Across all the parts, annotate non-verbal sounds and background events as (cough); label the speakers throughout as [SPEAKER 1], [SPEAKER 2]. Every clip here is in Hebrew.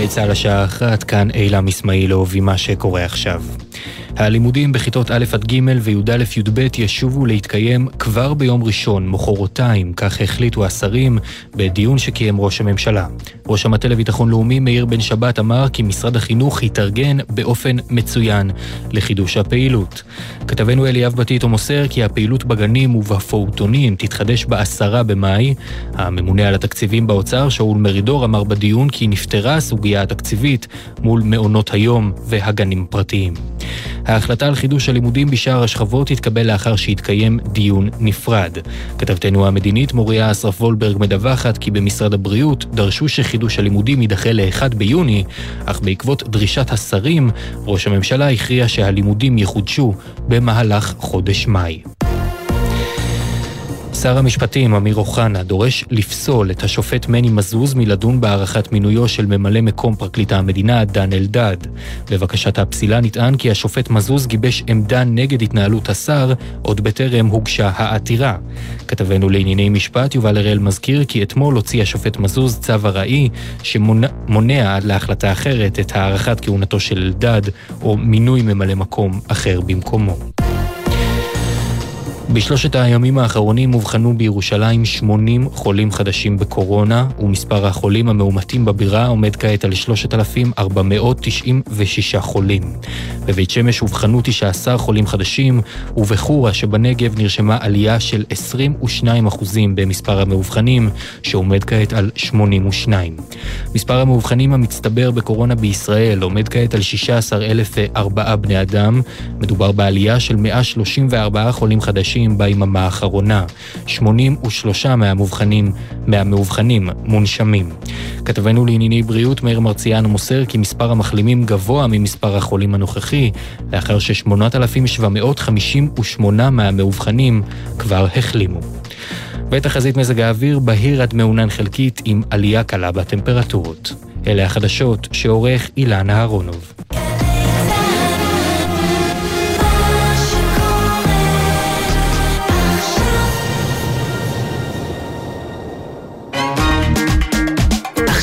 [SPEAKER 1] גלי צה"ל השעה אחת, כאן אילם אסמאעילוב עם מה שקורה עכשיו. הלימודים בכיתות א' עד ג' וי"א-י"ב ישובו להתקיים כבר ביום ראשון, מחרתיים, כך החליטו השרים בדיון שקיים ראש הממשלה. ראש המטה לביטחון לאומי מאיר בן שבת אמר כי משרד החינוך יתארגן באופן מצוין לחידוש הפעילות. כתבנו אליאב בטיטו מוסר כי הפעילות בגנים ובפעוטונים תתחדש בעשרה במאי. הממונה על התקציבים באוצר, שאול מרידור, אמר בדיון כי נפתרה הסוגיה התקציבית מול מעונות היום והגנים פרטיים. ההחלטה על חידוש הלימודים בשאר השכבות תתקבל לאחר שיתקיים דיון נפרד. כתבתנו המדינית מוריה אסרף וולברג מדווחת כי במשרד הבריאות דרשו שחידוש הלימודים יידחה ל-1 ביוני, אך בעקבות דרישת השרים, ראש הממשלה הכריע שהלימודים יחודשו במהלך חודש מאי. שר המשפטים אמיר אוחנה דורש לפסול את השופט מני מזוז מלדון בהארכת מינויו של ממלא מקום פרקליט המדינה דן אלדד. בבקשת הפסילה נטען כי השופט מזוז גיבש עמדה נגד התנהלות השר עוד בטרם הוגשה העתירה. כתבנו לענייני משפט יובל אראל מזכיר כי אתמול הוציא השופט מזוז צו ארעי שמונע עד להחלטה אחרת את הארכת כהונתו של אלדד או מינוי ממלא מקום אחר במקומו. בשלושת הימים האחרונים אובחנו בירושלים 80 חולים חדשים בקורונה, ומספר החולים המאומתים בבירה עומד כעת על 3,496 חולים. בבית שמש אובחנו 19 חולים חדשים, ובחורה שבנגב נרשמה עלייה של 22 במספר המאובחנים, שעומד כעת על 82. מספר המאובחנים המצטבר בקורונה בישראל עומד כעת על 16,004 בני אדם. מדובר בעלייה של 134 חולים חדשים. חודשים ביממה האחרונה. 83 מהמאובחנים, מהמאובחנים מונשמים. כתבנו לענייני בריאות מאיר מרציאנו מוסר כי מספר המחלימים גבוה ממספר החולים הנוכחי, לאחר ש-8,758 מהמאובחנים כבר החלימו. ותחזית מזג האוויר בהיר עד מעונן חלקית עם עלייה קלה בטמפרטורות. אלה החדשות שעורך אילן אהרונוב.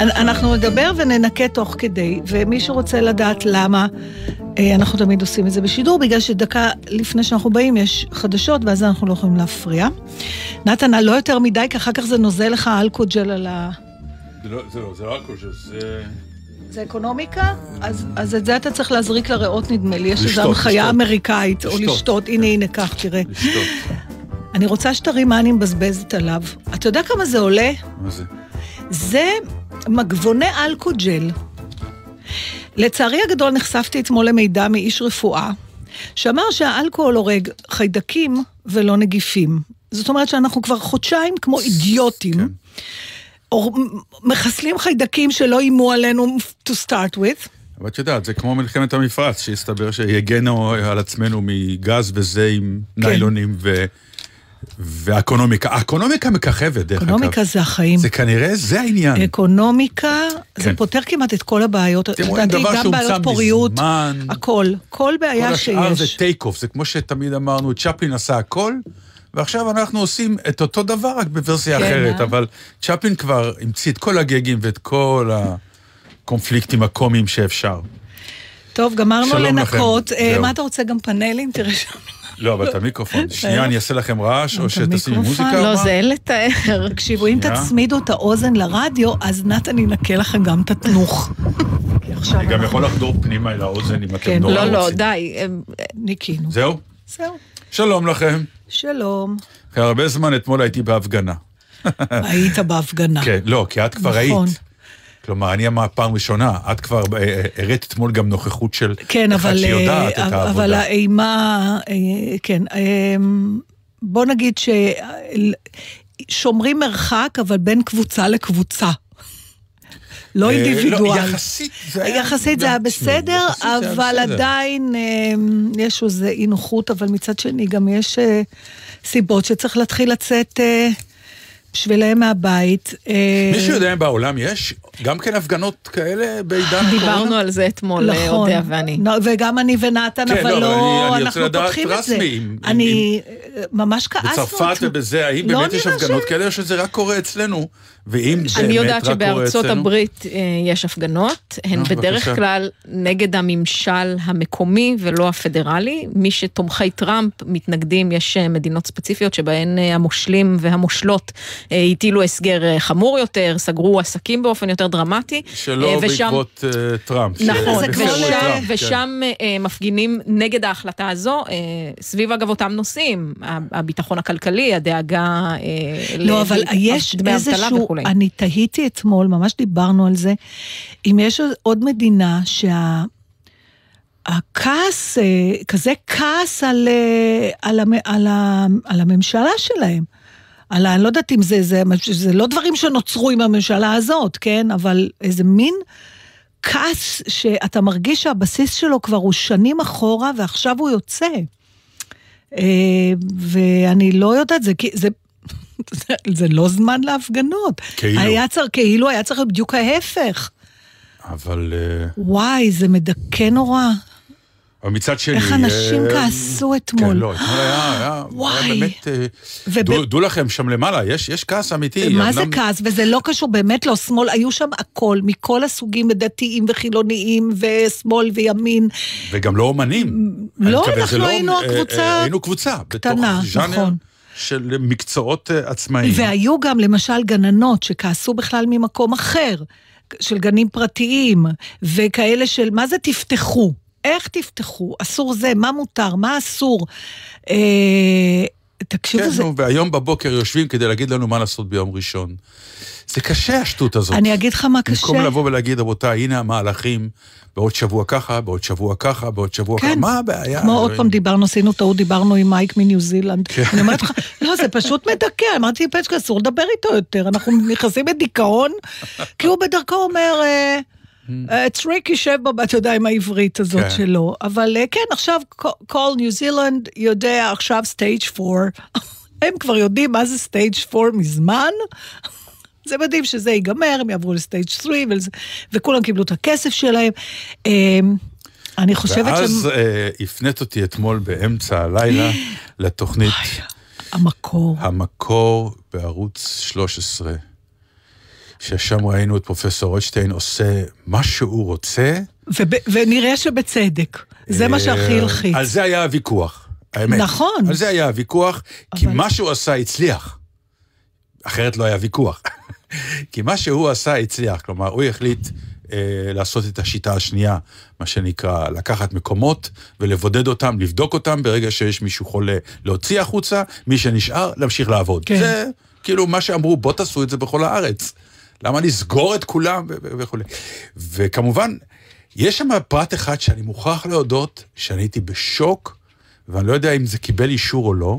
[SPEAKER 2] אנחנו נדבר וננקה תוך כדי, ומי שרוצה לדעת למה, אה, אנחנו תמיד עושים את זה בשידור, בגלל שדקה לפני שאנחנו באים יש חדשות, ואז אנחנו לא יכולים להפריע. נתן, לא יותר מדי, כי אחר כך זה נוזל לך אלכוג'ל על ה...
[SPEAKER 3] זה לא, זה לא, זה לא אלכוג'ל, זה...
[SPEAKER 1] זה אקונומיקה? אז, אז את זה אתה צריך להזריק לריאות נדמה לי, יש איזו הנחיה אמריקאית, לשתות. או לשתות, הנה הנה קח, תראה. לשתות. אני רוצה שתראי מה אני מבזבזת עליו. אתה יודע כמה זה עולה?
[SPEAKER 3] מה זה?
[SPEAKER 1] זה מגבוני אלכוג'ל. לצערי הגדול נחשפתי אתמול למידע מאיש רפואה, שאמר שהאלכוהול הורג חיידקים ולא נגיפים. זאת אומרת שאנחנו כבר חודשיים כמו אידיוטים. כן. או מחסלים חיידקים שלא איימו עלינו to start with.
[SPEAKER 3] אבל את יודעת, זה כמו מלחמת המפרץ, שהסתבר שיגנו על עצמנו מגז וזה עם כן. ניילונים ו... והאקונומיקה. האקונומיקה מככבת, דרך אגב.
[SPEAKER 1] אקונומיקה זה החיים.
[SPEAKER 3] זה כנראה, זה העניין.
[SPEAKER 1] אקונומיקה, כן. זה פותר כמעט את כל הבעיות.
[SPEAKER 3] אתם רואים דבר שהומצא מזמן.
[SPEAKER 1] הכל, כל בעיה שיש. כל השאר
[SPEAKER 3] זה take off, זה כמו שתמיד אמרנו, צ'פלין עשה הכל, ועכשיו אנחנו עושים את אותו דבר, רק בוורסיה כן, אחרת, אה? אבל צ'פלין כבר המציא את כל הגגים ואת כל הקונפליקטים הקומיים שאפשר.
[SPEAKER 2] טוב, גמרנו לנקות. אה. מה אתה רוצה, גם פאנלים? תראה שם.
[SPEAKER 3] לא, אבל את המיקרופון. (laughs) שנייה, אני אעשה לכם רעש, או שתשימי? מוזיקה
[SPEAKER 4] לא? זה אין לתאר.
[SPEAKER 2] תקשיבו, אם. תצמידו את האוזן לרדיו, אז נתן ינקה לכם גם את התנוך. (laughs)
[SPEAKER 3] אני גם יכול לחדור פנימה אל האוזן אם
[SPEAKER 2] כן,
[SPEAKER 3] אתם נורא
[SPEAKER 4] לא,
[SPEAKER 3] רוצים.
[SPEAKER 4] לא, די. הם-
[SPEAKER 2] ניקינו.
[SPEAKER 3] זהו?
[SPEAKER 2] זהו.
[SPEAKER 3] שלום לכם.
[SPEAKER 2] שלום.
[SPEAKER 3] אחרי הרבה זמן אתמול הייתי בהפגנה.
[SPEAKER 2] היית בהפגנה. (laughs)
[SPEAKER 3] כן, לא, כי את כבר
[SPEAKER 2] נכון.
[SPEAKER 3] היית. כלומר, אני אמר פעם ראשונה, את כבר אה, אה, הראת אתמול גם נוכחות של
[SPEAKER 2] כן,
[SPEAKER 3] אחד
[SPEAKER 2] אבל,
[SPEAKER 3] שיודעת את
[SPEAKER 2] אה, אבל
[SPEAKER 3] העבודה.
[SPEAKER 2] האימה, אה, כן, אה, בוא נגיד ששומרים מרחק, אבל בין קבוצה לקבוצה. (laughs) לא
[SPEAKER 3] אה,
[SPEAKER 2] אינדיבידואל.
[SPEAKER 3] יחסית זה היה...
[SPEAKER 2] יחסית זה היה בסדר,
[SPEAKER 3] יחסית
[SPEAKER 2] אבל. עדיין אה, יש איזו אי נוחות, אבל מצד שני גם יש סיבות שצריך להתחיל לצאת בשבילם מהבית.
[SPEAKER 3] מישהו יודע אם בעולם יש גם כן הפגנות כאלה בעידן הקורונה?
[SPEAKER 4] דיברנו על זה אתמול, אה,
[SPEAKER 2] נכון,
[SPEAKER 4] אודיה ואני.
[SPEAKER 2] לא, וגם אני ונתן,
[SPEAKER 3] כן,
[SPEAKER 2] אבל
[SPEAKER 3] לא,
[SPEAKER 2] לא,
[SPEAKER 3] אני- אני
[SPEAKER 2] אנחנו פותחים את זה. אני ממש כעסנו.
[SPEAKER 3] בצרפת. ובזה, האם
[SPEAKER 2] לא
[SPEAKER 3] באמת יש הפגנות
[SPEAKER 2] ש-
[SPEAKER 3] כאלה או שזה רק קורה אצלנו? ואם באמת
[SPEAKER 4] אני יודעת
[SPEAKER 3] רק קורה
[SPEAKER 4] שבארצות
[SPEAKER 3] אצלנו?
[SPEAKER 4] הברית אה, יש הפגנות, הן
[SPEAKER 3] נו,
[SPEAKER 4] בדרך
[SPEAKER 3] בבקשה.
[SPEAKER 4] כלל נגד הממשל המקומי ולא הפדרלי. מי שתומכי טראמפ מתנגדים, יש אה, מדינות ספציפיות שבהן אה, המושלים והמושלות אה, הטילו הסגר אה, חמור יותר, סגרו עסקים באופן יותר דרמטי.
[SPEAKER 3] שלא
[SPEAKER 4] אה, ושם-
[SPEAKER 3] בעקבות אה, טראמפ.
[SPEAKER 4] נכון,
[SPEAKER 2] ש-
[SPEAKER 3] טראמפ, כן.
[SPEAKER 4] ושם אה, מפגינים נגד ההחלטה הזו, סביב אגב אותם נושאים, הביטחון הכלכלי, הדאגה
[SPEAKER 2] לא,
[SPEAKER 4] ל-
[SPEAKER 2] אבל יש איזשהו,
[SPEAKER 4] וכולי.
[SPEAKER 2] אני תהיתי אתמול, ממש דיברנו על זה, אם יש עוד מדינה שה... הכעס, כזה כעס על, על, על, ה- על הממשלה שלהם. על ה... אני לא יודעת אם זה, זה, זה לא דברים שנוצרו עם הממשלה הזאת, כן? אבל איזה מין כעס שאתה מרגיש שהבסיס שלו כבר הוא שנים אחורה ועכשיו הוא יוצא. אה, ואני לא יודעת, זה, זה, (laughs) זה, זה לא זמן להפגנות.
[SPEAKER 3] כאילו.
[SPEAKER 2] היה צריך, כאילו היה צריך בדיוק ההפך.
[SPEAKER 3] אבל אה,
[SPEAKER 2] וואי, זה מדכא נורא.
[SPEAKER 3] אבל מצד שני...
[SPEAKER 2] איך אנשים
[SPEAKER 3] אה,
[SPEAKER 2] כעסו אתמול.
[SPEAKER 3] כן, לא, אתמול היה, היה, באמת... אה,
[SPEAKER 2] וב-
[SPEAKER 3] דעו- דעו לכם, שם למעלה, יש יש כעס אמיתי.
[SPEAKER 2] מה זה
[SPEAKER 3] אמנם-
[SPEAKER 2] כעס? וזה לא קשור באמת לא שמאל, היו שם הכל, מכל הסוגים, דתיים וחילוניים, ושמאל וימין.
[SPEAKER 3] וגם לא אומנים.
[SPEAKER 2] לא, אנחנו
[SPEAKER 3] זה לא-
[SPEAKER 2] היינו
[SPEAKER 3] אה,
[SPEAKER 2] הקבוצה
[SPEAKER 3] אה, היינו קבוצה.
[SPEAKER 2] קטנה, נכון.
[SPEAKER 3] של מקצועות אה, עצמאיים.
[SPEAKER 2] והיו גם למשל גננות שכעסו בכלל ממקום אחר, של גנים פרטיים, וכאלה של מה זה תפתחו? איך תפתחו? אסור זה, מה מותר, מה אסור? אה, תקשיבו,
[SPEAKER 3] כן,
[SPEAKER 2] זה...
[SPEAKER 3] נו, והיום בבוקר יושבים כדי להגיד לנו מה לעשות ביום ראשון. זה קשה השטות הזאת.
[SPEAKER 2] אני אגיד לך מה קשה.
[SPEAKER 3] במקום לבוא ולהגיד, רבותיי, הנה המהלכים, בעוד שבוע ככה, בעוד שבוע ככה, בעוד שבוע
[SPEAKER 2] כן.
[SPEAKER 3] ככה, מה הבעיה?
[SPEAKER 2] כמו עוד? פעם דיברנו, עשינו טעות, דיברנו עם מייק מניו זילנד.
[SPEAKER 3] כן.
[SPEAKER 2] אני אומרת לך, לא, זה פשוט מדכא, אמרתי לפצ'קה, אסור לדבר איתו יותר, אנחנו נכנסים לדיכאון, כי הוא בדרכו אומר, אה, אה, טריקי שב בבית, אתה יודע, עם העברית הזאת
[SPEAKER 3] כן.
[SPEAKER 2] שלו. אבל אה, כן, עכשיו כל ניו זילנד יודע עכשיו stage 4. (laughs) הם כבר יודעים מה זה stage 4 מזמן. (laughs) זה מדהים שזה ייגמר, הם יעברו ל stage 3, וזה- וכולם קיבלו את הכסף שלהם. אה, אני חושבת
[SPEAKER 3] ואז
[SPEAKER 2] שהם...
[SPEAKER 3] אה, הפנית אותי אתמול באמצע הלילה (gasps) לתוכנית
[SPEAKER 2] המקור.
[SPEAKER 3] המקור בערוץ 13, ששם ראינו את פרופסור רוטשטיין עושה מה שהוא רוצה.
[SPEAKER 2] וב, ונראה שבצדק. זה מה שהכי
[SPEAKER 3] אה,
[SPEAKER 2] הלחיץ.
[SPEAKER 3] על זה היה הוויכוח, האמת.
[SPEAKER 2] נכון.
[SPEAKER 3] על זה היה הוויכוח, כי
[SPEAKER 2] אבל-
[SPEAKER 3] מה שהוא עשה הצליח. אחרת לא היה ויכוח. (laughs) כי מה שהוא עשה הצליח, כלומר, הוא החליט אה, לעשות את השיטה השנייה, מה שנקרא, לקחת מקומות ולבודד אותם, לבדוק אותם, ברגע שיש מישהו חולה, להוציא החוצה, מי שנשאר, להמשיך לעבוד.
[SPEAKER 2] כן.
[SPEAKER 3] זה כאילו מה שאמרו, בוא תעשו את זה בכל הארץ. למה לסגור את כולם וכולי. וכמובן, יש שם פרט אחד שאני מוכרח להודות, שאני הייתי בשוק, ואני לא יודע אם זה קיבל אישור או לא,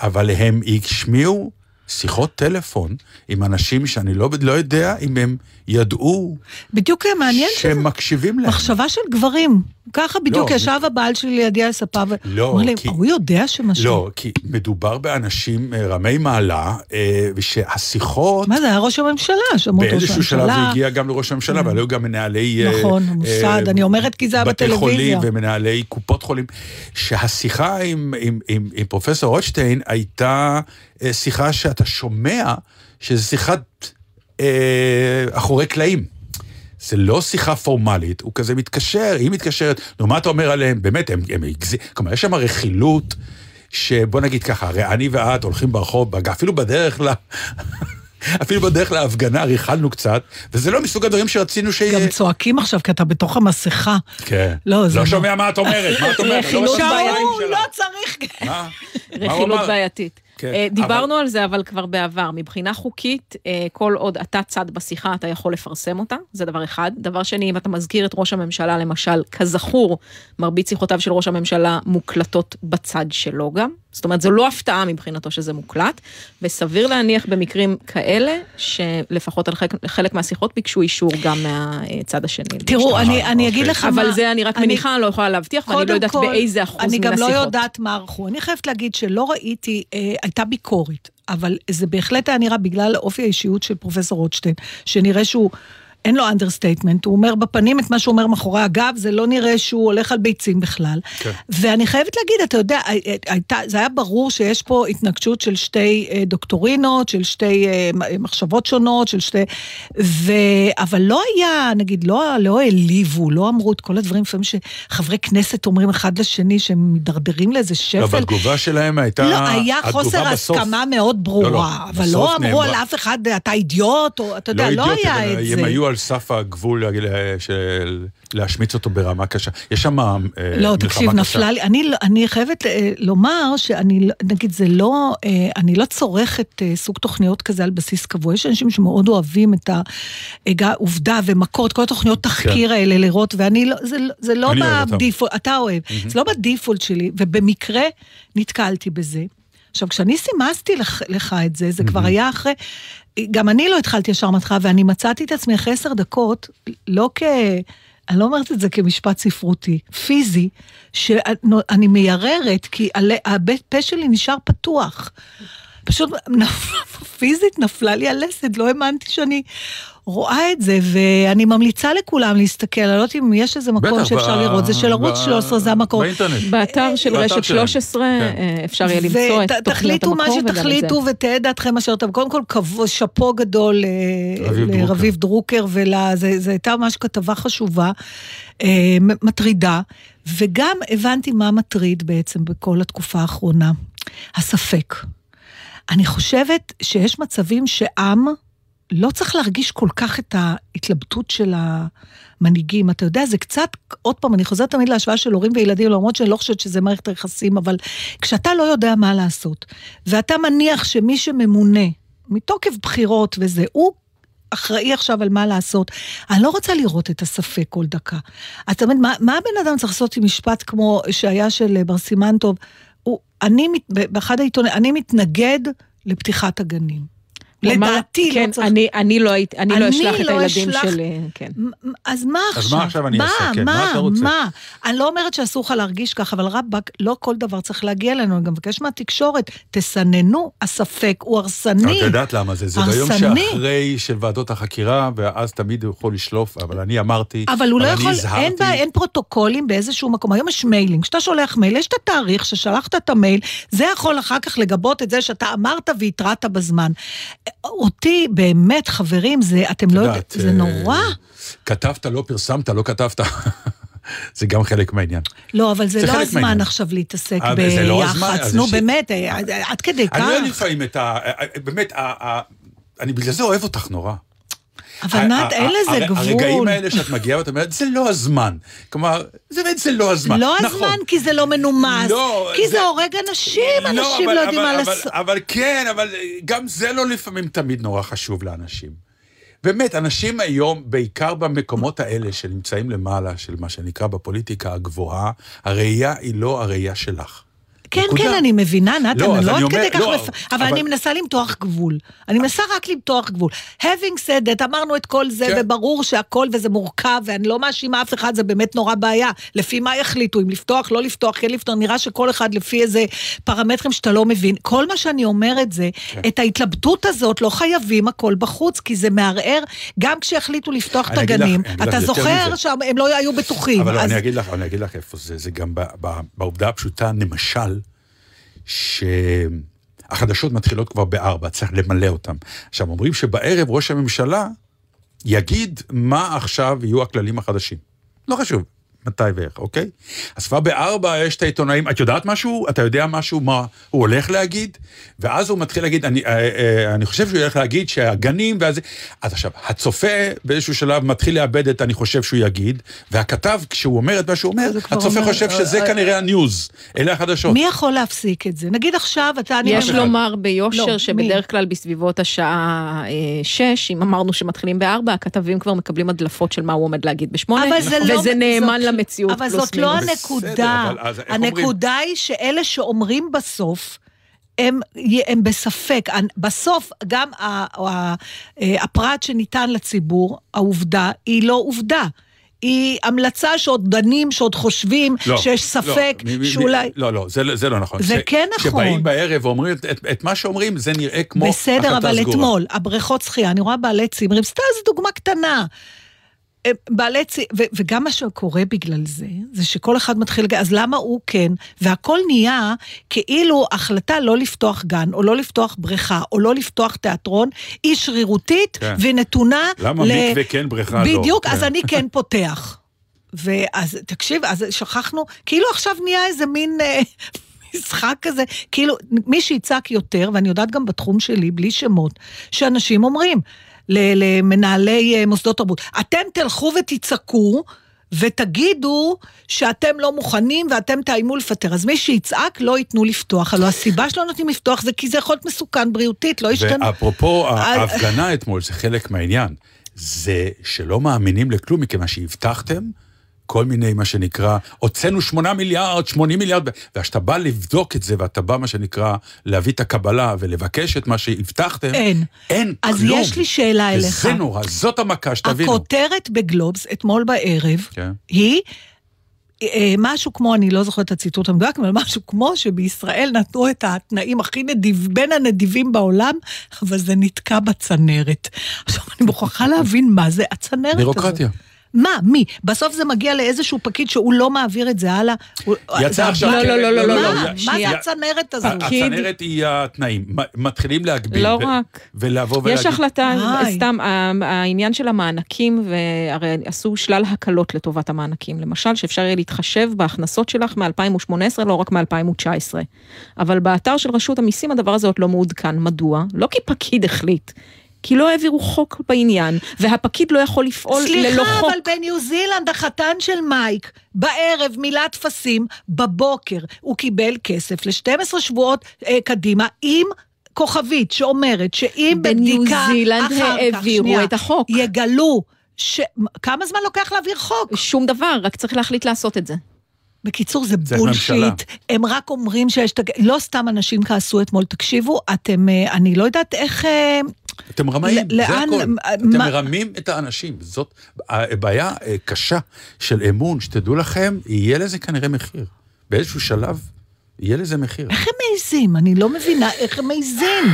[SPEAKER 3] אבל הם השמיעו שיחות טלפון עם אנשים שאני לא, לא יודע אם הם ידעו
[SPEAKER 2] בדיוק מעניין שזה
[SPEAKER 3] שהם מקשיבים להם.
[SPEAKER 2] מחשבה של גברים. ככה בדיוק
[SPEAKER 3] לא,
[SPEAKER 2] ישב הבעל שלי לידי על הספה,
[SPEAKER 3] לא,
[SPEAKER 2] ואמר לי,
[SPEAKER 3] כי-
[SPEAKER 2] הוא יודע שמשהו.
[SPEAKER 3] לא, כי מדובר באנשים אה, רמי מעלה, אה, ושהשיחות...
[SPEAKER 2] מה זה, היה ראש הממשלה, שמעו את ראש
[SPEAKER 3] באיזשהו שלב
[SPEAKER 2] הממשלה.
[SPEAKER 3] זה הגיע גם לראש הממשלה, אבל היו גם מנהלי... אה,
[SPEAKER 2] נכון, המוסד, אני אומרת כי זה היה
[SPEAKER 3] בתי חולים
[SPEAKER 2] בטלוויזיה.
[SPEAKER 3] ומנהלי קופות חולים, שהשיחה עם, עם, עם, עם פרופסור רוטשטיין הייתה שיחה שאתה שומע שזו שיחת אה, אחורי קלעים. זה לא שיחה פורמלית, הוא כזה מתקשר, היא מתקשרת, נו, מה אתה אומר עליהם? באמת, הם, הם הגזים, כלומר, יש שם רכילות, שבוא נגיד ככה, הרי אני ואת הולכים ברחוב, אפילו בדרך ל... (laughs) אפילו בדרך להפגנה ריכלנו קצת, וזה לא מסוג הדברים שרצינו שיהיה...
[SPEAKER 2] גם צועקים עכשיו, כי אתה בתוך המסכה.
[SPEAKER 3] כן.
[SPEAKER 2] לא, זה
[SPEAKER 3] לא
[SPEAKER 2] לא.
[SPEAKER 3] שומע מה את אומרת, מה את אומרת?
[SPEAKER 4] רכילות
[SPEAKER 3] לא שומע
[SPEAKER 4] בעייתית.
[SPEAKER 2] לא צריך...
[SPEAKER 3] מה?
[SPEAKER 4] רכילות? בעייתית.
[SPEAKER 3] כן,
[SPEAKER 4] אה, דיברנו
[SPEAKER 3] אבל-
[SPEAKER 4] על זה, אבל כבר בעבר. מבחינה חוקית, אה, כל עוד אתה צד בשיחה, אתה יכול לפרסם אותה, זה דבר אחד. דבר שני, אם אתה מזכיר את ראש הממשלה, למשל, כזכור, מרבית שיחותיו של ראש הממשלה מוקלטות בצד שלו גם. זאת אומרת, זו לא הפתעה מבחינתו שזה מוקלט, וסביר להניח במקרים כאלה, שלפחות על חלק, חלק מהשיחות ביקשו אישור גם מהצד השני.
[SPEAKER 2] תראו, אני,
[SPEAKER 3] אה,
[SPEAKER 2] אני אגיד. לך מה...
[SPEAKER 4] אבל זה אני רק מניחה, אני לא יכולה להבטיח, ואני לא יודעת
[SPEAKER 2] כל,
[SPEAKER 4] באיזה אחוז מן
[SPEAKER 2] אני. גם לא יודעת מה ערכו. אני חייבת להגיד שלא ראיתי, אה, הייתה ביקורת, אבל זה בהחלט היה נראה בגלל אופי האישיות של פרופסור רוטשטיין, שנראה שהוא... אין לו understatement, הוא אומר בפנים את מה שהוא אומר מאחורי הגב, זה לא נראה שהוא הולך על ביצים בכלל.
[SPEAKER 3] כן.
[SPEAKER 2] ואני חייבת להגיד, אתה יודע, הי- הייתה, זה היה ברור שיש פה התנגשות של שתי אה, דוקטורינות, של שתי אה, מחשבות שונות, של שתי... ו... אבל לא היה, נגיד, לא, לא העליבו, לא אמרו את כל הדברים לפעמים שחברי כנסת אומרים אחד לשני שהם מידרדרים לאיזה שפל.
[SPEAKER 3] לא, בתגובה שלהם הייתה...
[SPEAKER 2] לא, היה
[SPEAKER 3] התגובה
[SPEAKER 2] חוסר
[SPEAKER 3] בסוף.
[SPEAKER 2] הסכמה מאוד ברורה,
[SPEAKER 3] לא, לא,
[SPEAKER 2] אבל לא אמרו
[SPEAKER 3] נאמרה-
[SPEAKER 2] על אף אחד, אתה אידיוט, או אתה יודע, לא,
[SPEAKER 3] אידיוט,
[SPEAKER 2] היה
[SPEAKER 3] אבל
[SPEAKER 2] את זה.
[SPEAKER 3] הם היו על סף הגבול אה, של להשמיץ אותו ברמה קשה. יש שם אה,
[SPEAKER 2] לא,
[SPEAKER 3] מלחמה
[SPEAKER 2] תקשיב,
[SPEAKER 3] קשה.
[SPEAKER 2] נפלה לי, אני, לא- אני חייבת אה, לומר שאני, לא- נגיד, זה לא, אני לא צורכת סוג תוכניות כזה על בסיס קבוע. יש אנשים שמאוד אוהבים את העובדה ומכות, כל התוכניות תחקיר האלה לראות, ואני לא, זה, לא- זה לא
[SPEAKER 3] כן.
[SPEAKER 2] בדיפולט, אתה אוהב, זה לא בדיפולט שלי, ובמקרה נתקלתי בזה. עכשיו, כשאני סימסתי לך, לך את זה, זה כבר היה אחרי... גם אני לא התחלתי ישר מההתחלה, ואני מצאתי את עצמי אחרי עשר דקות, לא כ... אני לא אומרת את זה כמשפט ספרותי, פיזי, שאני מייררת, כי הל- הבית פה שלי נשאר פתוח. פשוט נפ- (laughs) פיזית נפלה לי הלסת, לא האמנתי שאני רואה את זה, ואני ממליצה לכולם להסתכל, אני לא יודעת אם יש איזה מקום
[SPEAKER 3] בטח,
[SPEAKER 2] שאפשר
[SPEAKER 3] ב-
[SPEAKER 2] לראות, זה של ערוץ
[SPEAKER 3] ב-
[SPEAKER 2] 13, זה המקום.
[SPEAKER 3] באינטרנט.
[SPEAKER 4] באתר של
[SPEAKER 3] באתר
[SPEAKER 4] רשת
[SPEAKER 3] שלהם.
[SPEAKER 4] 13
[SPEAKER 3] כן.
[SPEAKER 4] אה, אפשר יהיה למצוא את תוכניות
[SPEAKER 2] מה
[SPEAKER 4] המקור וגם את זה.
[SPEAKER 2] שתחליטו ותהא דעתכם אשר אתם. קודם כל, כבוד, שאפו גדול אה,
[SPEAKER 3] רביב דרוקר.
[SPEAKER 2] לרביב דרוקר, וזו הייתה ממש כתבה חשובה, אה, מטרידה, וגם הבנתי מה מטריד בעצם בכל התקופה האחרונה. הספק. אני חושבת שיש מצבים שעם לא צריך להרגיש כל כך את ההתלבטות של המנהיגים. אתה יודע, זה קצת, עוד פעם, אני חוזרת תמיד להשוואה של הורים וילדים, למרות שאני לא חושבת שזה מערכת היחסים, אבל כשאתה לא יודע מה לעשות, ואתה מניח שמי שממונה, מתוקף בחירות וזה, הוא אחראי עכשיו על מה לעשות. אני לא רוצה לראות את הספק כל דקה. אז תמיד, מה, מה הבן אדם צריך לעשות עם משפט כמו שהיה של בר סימן טוב? הוא, אני, באחד העיתונים, אני מתנגד לפתיחת הגנים. לדעתי
[SPEAKER 4] כן,
[SPEAKER 2] לא צריך...
[SPEAKER 4] אני, אני לא הייתי, אני לא
[SPEAKER 2] אני
[SPEAKER 4] אשלח את
[SPEAKER 2] לא
[SPEAKER 4] הילדים
[SPEAKER 2] אשלח-
[SPEAKER 4] שלי, כן.
[SPEAKER 2] אז מה
[SPEAKER 3] אז
[SPEAKER 2] עכשיו?
[SPEAKER 3] מה עכשיו אני
[SPEAKER 2] מה,
[SPEAKER 3] אעשה? כן, מה
[SPEAKER 2] מה,
[SPEAKER 3] אתה רוצה?
[SPEAKER 2] מה? אני לא אומרת שאסור לך להרגיש ככה, אבל רבאק, לא כל דבר צריך להגיע אלינו. אני גם מבקש מהתקשורת, תסננו, הספק הוא הרסני.
[SPEAKER 3] אבל את יודעת למה זה, זה ביום
[SPEAKER 2] הרסני.
[SPEAKER 3] שאחרי של ועדות החקירה, ואז תמיד הוא יכול לשלוף, אבל אני אמרתי,
[SPEAKER 2] אבל הוא לא
[SPEAKER 3] אני
[SPEAKER 2] יכול, אין,
[SPEAKER 3] הזהרתי-
[SPEAKER 2] בה, אין פרוטוקולים באיזשהו מקום. היום יש מיילים, כשאתה שולח מייל, יש את התאריך ששלחת את המייל, זה יכול אחר כך לגבות את זה שאתה אמרת והתרעת בזמן. אותי, באמת, חברים, זה, אתם לא יודעים, זה
[SPEAKER 3] אה,
[SPEAKER 2] נורא.
[SPEAKER 3] כתבת, לא פרסמת, לא כתבת. (laughs) זה גם חלק מהעניין.
[SPEAKER 2] לא, אבל זה
[SPEAKER 3] זה
[SPEAKER 2] לא הזמן
[SPEAKER 3] מהעניין.
[SPEAKER 2] עכשיו להתעסק
[SPEAKER 3] אה, לא
[SPEAKER 2] ביח"צ.
[SPEAKER 3] אז
[SPEAKER 2] נו,
[SPEAKER 3] יש-
[SPEAKER 2] באמת, אה, עד כדי כך.
[SPEAKER 3] אני לא לפעמים את ה... באמת, ה- ה- אני בגלל זה אוהב אותך נורא.
[SPEAKER 2] אבל נת, אין לזה גבול.
[SPEAKER 3] הרגעים האלה שאת מגיעה ואת אומרת, זה לא הזמן. כלומר, זה באמת, זה לא הזמן.
[SPEAKER 2] לא
[SPEAKER 3] נכון.
[SPEAKER 2] הזמן כי זה לא מנומס.
[SPEAKER 3] לא,
[SPEAKER 2] כי
[SPEAKER 3] זה-
[SPEAKER 2] זה הורג אנשים, אנשים
[SPEAKER 3] אבל-
[SPEAKER 2] לא יודעים
[SPEAKER 3] אבל-
[SPEAKER 2] מה
[SPEAKER 3] אבל-
[SPEAKER 2] לעשות.
[SPEAKER 3] אבל כן, אבל גם זה לא לפעמים תמיד נורא חשוב לאנשים. באמת, אנשים היום, בעיקר במקומות האלה שנמצאים למעלה, של מה שנקרא בפוליטיקה הגבוהה, הראייה היא לא הראייה שלך.
[SPEAKER 2] כן,
[SPEAKER 3] נקודה.
[SPEAKER 2] כן, אני מבינה, נתן,
[SPEAKER 3] לא,
[SPEAKER 2] אני לא עד כדי כך...
[SPEAKER 3] לא,
[SPEAKER 2] מפ- אבל
[SPEAKER 3] אבל-
[SPEAKER 2] אני מנסה למתוח גבול. אני מנסה רק למתוח גבול. having said that, אמרנו את כל זה,
[SPEAKER 3] כן.
[SPEAKER 2] וברור שהכל וזה מורכב, ואני לא מאשימה אף אחד, זה באמת נורא בעיה. לפי מה יחליטו, אם לפתוח, לא לפתוח, כן לפתוח, נראה שכל אחד לפי איזה פרמטרים שאתה לא מבין. כל מה שאני אומרת זה,
[SPEAKER 3] כן.
[SPEAKER 2] את ההתלבטות הזאת לא חייבים הכל בחוץ, כי זה מערער, גם כשהחליטו לפתוח את הגנים.
[SPEAKER 3] לך
[SPEAKER 2] אתה זוכר. שהם לא היו בטוחים.
[SPEAKER 3] אבל
[SPEAKER 2] אז-
[SPEAKER 3] אני אגיד לך, אני אגיד לך איפה זה, זה גם בעובדה הפשוטה, למשל, שהחדשות מתחילות כבר בארבע, צריך למלא אותם. עכשיו, אומרים שבערב ראש הממשלה יגיד מה עכשיו יהיו הכללים החדשים. לא חשוב. מתי ואיך, אוקיי? אז כבר בארבע יש את העיתונאים, את יודעת משהו? אתה יודע משהו מה הוא הולך להגיד? ואז הוא מתחיל להגיד, אני, אה, אה, אני חושב שהוא הולך להגיד שהגנים ואז... אז עכשיו, הצופה באיזשהו שלב מתחיל לאבד את אני חושב שהוא יגיד, והכתב, כשהוא אומר את מה שהוא אומר, הצופה אומר, חושב שזה אה, כנראה הניוז, אלה החדשות.
[SPEAKER 2] מי יכול להפסיק את זה? נגיד עכשיו אתה...
[SPEAKER 4] יש לומר ביושר לא, שבדרך כלל בסביבות השעה שש, אם אמרנו שמתחילים בארבע, הכתבים כבר מקבלים הדלפות של מה הוא עומד להגיד בשמונה, לא וזה נאמן המציאות
[SPEAKER 2] אבל זאת לא הנקודה. הנקודה היא שאלה שאומרים בסוף, הם, הם בספק. בסוף, גם הפרט שניתן לציבור, העובדה, היא לא עובדה. היא המלצה שעוד דנים, שעוד חושבים, לא, שיש לא, ספק, לא, שאולי...
[SPEAKER 3] לא, לא, זה, זה לא נכון.
[SPEAKER 2] זה ש, כן נכון.
[SPEAKER 3] כשבאים בערב ואומרים את, את מה שאומרים, זה נראה כמו
[SPEAKER 2] החלטה סגורה. בסדר, אבל אתמול, הבריכות שחייה, אני רואה בעלי צימרים, סתם זו דוגמה קטנה. בעלי צי... ו- וגם מה שקורה בגלל זה, זה שכל אחד מתחיל, אז למה הוא כן? והכל נהיה כאילו החלטה לא לפתוח גן, או לא לפתוח בריכה, או לא לפתוח תיאטרון, היא שרירותית כן. ונתונה
[SPEAKER 3] למה ל... למה מקווה כן, בריכה
[SPEAKER 2] בדיוק, לא? בדיוק, אז כן. אני כן פותח. ואז, תקשיב, אז שכחנו, כאילו עכשיו נהיה איזה מין... אה, משחק כזה, כאילו, מי שיצעק יותר, ואני יודעת גם בתחום שלי, בלי שמות, שאנשים אומרים, למנהלי אה, מוסדות תרבות. אתם תלכו ותצעקו, ותגידו שאתם לא מוכנים ואתם תאיימו לפטר. אז מי שיצעק, לא ייתנו לפתוח. הלוא הסיבה שלא נותנים לפתוח זה כי זה יכול להיות מסוכן בריאותית, לא ישתנה.
[SPEAKER 3] ואפרופו ההפגנה אתמול, זה חלק מהעניין. זה שלא מאמינים לכלום, מכיוון שהבטחתם כל מיני, מה שנקרא, הוצאנו שמונה מיליארד, שמונים מיליארד, וכשאתה בא לבדוק את זה, ואתה בא, מה שנקרא, להביא את הקבלה ולבקש את מה שהבטחתם,
[SPEAKER 2] אין.
[SPEAKER 3] אין
[SPEAKER 2] אז כלום. אז יש לי שאלה אליך.
[SPEAKER 3] וזה נורא, זאת המכה, שתבינו.
[SPEAKER 2] הכותרת בגלובס, אתמול בערב, כן. היא... אה, משהו כמו, אני לא זוכרת את הציטוט המדויק, אבל משהו כמו שבישראל נתנו את התנאים הכי נדיב, בין הנדיבים בעולם, אבל זה נתקע בצנרת. עכשיו, אני מוכרחה להבין מה זה הצנרת הזאת.
[SPEAKER 3] בירוקרטיה.
[SPEAKER 2] מה, מי? בסוף זה מגיע לאיזשהו פקיד שהוא לא מעביר את זה הלאה.
[SPEAKER 3] יצא עכשיו...
[SPEAKER 4] לא, לא, לא, לא, לא.
[SPEAKER 2] מה? מה זה הצנרת הזאת?
[SPEAKER 3] הצנרת היא התנאים. מתחילים להגביל.
[SPEAKER 4] לא רק.
[SPEAKER 3] ולבוא ולהגיד...
[SPEAKER 4] יש החלטה, סתם, העניין של המענקים, והרי עשו שלל הקלות לטובת המענקים. למשל, שאפשר יהיה להתחשב בהכנסות שלך מ-2018, לא רק מ-2019. אבל באתר של רשות המיסים הדבר הזה עוד לא מעודכן. מדוע? לא כי פקיד החליט. כי לא העבירו חוק בעניין, והפקיד לא יכול לפעול
[SPEAKER 2] סליחה,
[SPEAKER 4] ללא חוק.
[SPEAKER 2] סליחה, אבל בניו זילנד החתן של מייק, בערב מילא טפסים, בבוקר הוא קיבל כסף ל-12 שבועות אה, קדימה עם... כוכבית שאומרת שאם בבדיקה אחר כך,
[SPEAKER 4] העבירו את החוק.
[SPEAKER 2] יגלו ש... כמה זמן לוקח להעביר חוק?
[SPEAKER 4] שום דבר, רק צריך להחליט לעשות את זה.
[SPEAKER 2] בקיצור, זה בולשיט. הם רק אומרים שיש... לא סתם אנשים כעסו אתמול, תקשיבו, אתם... אה, אני לא יודעת איך...
[SPEAKER 3] אתם רמאים, זה הכל. אתם מרמים את האנשים. זאת בעיה אה, קשה של אמון, שתדעו לכם, יהיה לזה כנראה מחיר. באיזשהו שלב יהיה לזה מחיר.
[SPEAKER 2] איך הם מעיזים? אני לא מבינה איך הם מעיזים.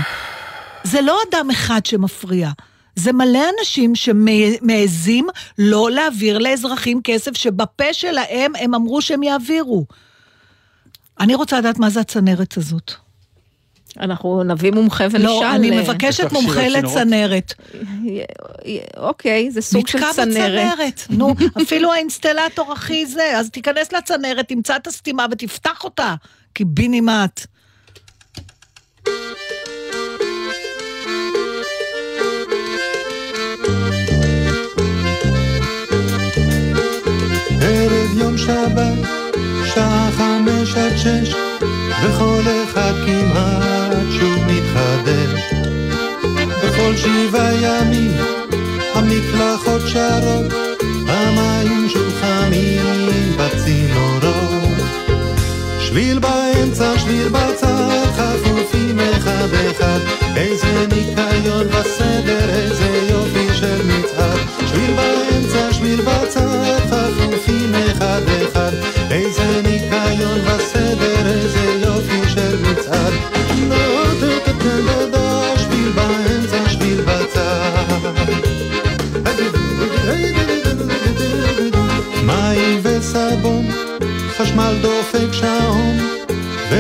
[SPEAKER 2] זה לא אדם אחד שמפריע. זה מלא אנשים שמעזים לא להעביר לאזרחים כסף שבפה שלהם הם אמרו שהם יעבירו. אני רוצה לדעת מה זה הצנרת הזאת.
[SPEAKER 4] אנחנו נביא מומחה ונשאל.
[SPEAKER 2] לא, אני אה, מבקשת מומחה לצנרת.
[SPEAKER 4] אוקיי, זה סוג של צנרת.
[SPEAKER 2] נתקע בצנרת, נו, אפילו האינסטלטור הכי זה, אז תיכנס לצנרת, תמצא את הסתימה ותפתח אותה, קיבינימט.
[SPEAKER 5] ערב יום שבת, שעה חמש עד שש, וכל אחד כמעט מתחדש. בכל שבעה ימים המקלחות שרות, המים שוב חמים בצינורות. שביל באמצע, שביל בצד, חפופים אחד אחד, איזה ניקיון וסדר, איזה יופי של מצעד. שביל באמצע, שביל בצד,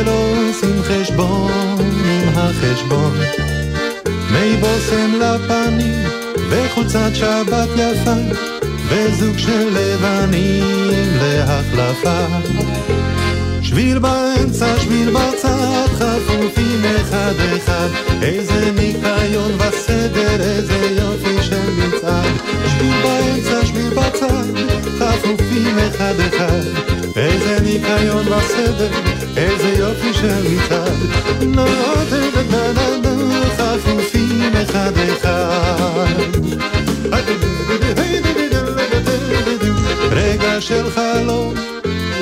[SPEAKER 5] ולא עושים חשבון עם החשבון. מי בושם לפנים וחולצת שבת יפה, וזוג של לבנים להחלפה. שביל באמצע, שביל בצד, חפופים אחד אחד, איזה ניקיון וסדר, איזה יופי של מצעד. שביל באמצע, שביל בצד, חפופים אחד אחד, איזה ניקיון וסדר, איזה יופי של מצעד. חפופים אחד אחד. רגע של חלום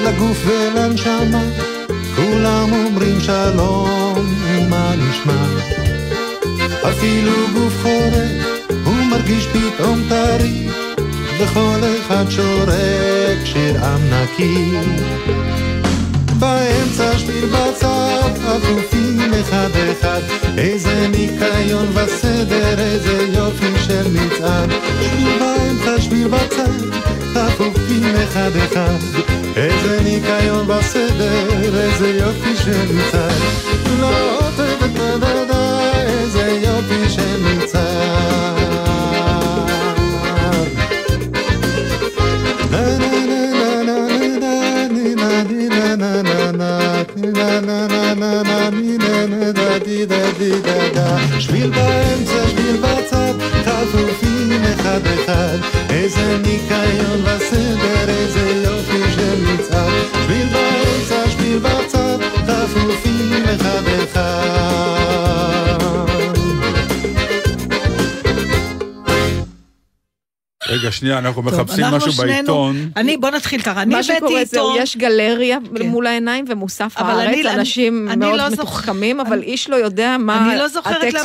[SPEAKER 5] לגוף ולנשמה, כולם אומרים שלום, מה נשמע? אפילו גוף חורק, הוא מרגיש פתאום טרי, וכל אחד שורק שיר עם נקי. באמצע שביל בצד, עטופים אחד אחד, איזה ניקיון וסדר, איזה יופי של מצעד. שביל באמצע, שביל בצד, עטופים אחד אחד, איזה ניקיון בסדר, איזה יופי של מצעד. לא תדע, איזה na na mi ne ne da di da di da da. Spiel beim ze spiel batzat ta so viel ne hat er hat es ein ikayon va se der es yo fi gemitzat spiel beim ze spiel batzat ta so viel ne hat er
[SPEAKER 3] רגע, שנייה, אנחנו
[SPEAKER 2] טוב,
[SPEAKER 3] מחפשים
[SPEAKER 2] אנחנו
[SPEAKER 3] משהו
[SPEAKER 2] שנינו-
[SPEAKER 3] בעיתון.
[SPEAKER 2] אני, בוא נתחיל ככה, אני
[SPEAKER 4] מה שקורה זה,
[SPEAKER 2] עיתון,
[SPEAKER 4] יש גלריה
[SPEAKER 2] כן.
[SPEAKER 4] מול העיניים ומוסף
[SPEAKER 2] אבל
[SPEAKER 4] הארץ,
[SPEAKER 2] אני-
[SPEAKER 4] אנשים
[SPEAKER 2] אני
[SPEAKER 4] מאוד
[SPEAKER 2] לא
[SPEAKER 4] מתוחכמים, אבל
[SPEAKER 2] אני-
[SPEAKER 4] איש לא יודע מה
[SPEAKER 2] אני לא זוכרת
[SPEAKER 4] הטקסט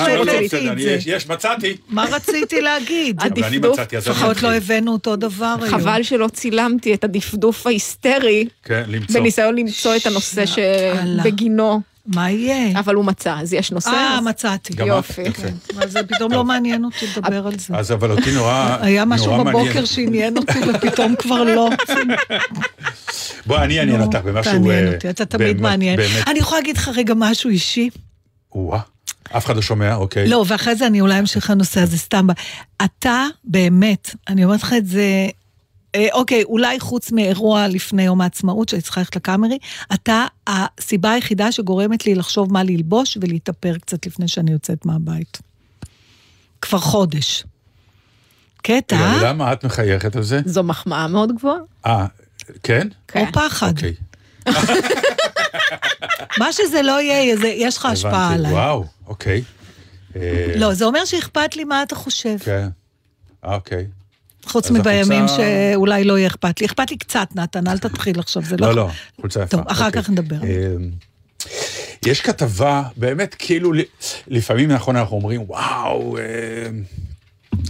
[SPEAKER 2] זה.
[SPEAKER 3] יש- יש, מצאתי.
[SPEAKER 2] מה רציתי להגיד? (laughs)
[SPEAKER 4] עדיף.
[SPEAKER 3] אבל אני
[SPEAKER 4] דפדוף,
[SPEAKER 3] מצאתי, אז אני
[SPEAKER 2] לפחות לא. הבאנו אותו דבר היום.
[SPEAKER 4] חבל שלא צילמתי את הדפדוף ההיסטרי,
[SPEAKER 3] כן, למצוא.
[SPEAKER 4] בניסיון למצוא את הנושא. שבגינו,
[SPEAKER 2] מה יהיה?
[SPEAKER 4] אבל הוא מצא, אז יש נושא.
[SPEAKER 2] אה, מצאתי.
[SPEAKER 4] יופי. (laughs)
[SPEAKER 2] אז זה פתאום לא מעניין אותי לדבר על זה.
[SPEAKER 3] אז אבל אותי נורא (laughs)
[SPEAKER 2] היה משהו. בבוקר שעניין אותי ופתאום כבר לא. (laughs)
[SPEAKER 3] בוא, אני אעניין אותך במשהו...
[SPEAKER 2] תעניין
[SPEAKER 3] אה,
[SPEAKER 2] אותי, אתה תמיד מעניין. אני יכולה להגיד לך רגע משהו אישי?
[SPEAKER 3] וואה, אף אחד לא שומע, אוקיי.
[SPEAKER 2] לא, ואחרי זה אני אולי אמשיך לנושא הזה סתם. אתה, באמת, אני אומרת לך את זה, אה, אוקיי, אולי חוץ מאירוע לפני יום העצמאות, שהייתי צריכה ללכת לקאמרי, אתה הסיבה היחידה שגורמת לי לחשוב מה ללבוש ולהתאפר קצת לפני שאני יוצאת מהבית. כבר חודש. קטע?
[SPEAKER 3] למה את מחייכת על זה?
[SPEAKER 4] זו מחמאה מאוד גבוהה.
[SPEAKER 3] אה, כן?
[SPEAKER 2] או
[SPEAKER 4] כן.
[SPEAKER 2] פחד.
[SPEAKER 3] אוקיי. (laughs)
[SPEAKER 2] מה שזה לא יהיה, זה- יש לך השפעה
[SPEAKER 3] הבנתי.
[SPEAKER 2] עליי.
[SPEAKER 3] וואו, אוקיי. אה,
[SPEAKER 2] לא, זה אומר שאכפת לי מה אתה חושב.
[SPEAKER 3] כן. אה, אוקיי.
[SPEAKER 2] חוץ מבימים
[SPEAKER 3] החולצה-
[SPEAKER 2] שאולי לא יהיה אכפת לי. אכפת לי קצת, נתן, אל תתחיל עכשיו, זה לא...
[SPEAKER 3] לא, לא, חולצה יפה.
[SPEAKER 2] טוב, אחר
[SPEAKER 3] אוקיי.
[SPEAKER 2] כך נדבר.
[SPEAKER 3] אה, יש כתבה, באמת, כאילו, לפעמים, נכון, אנחנו אומרים, וואו, אה,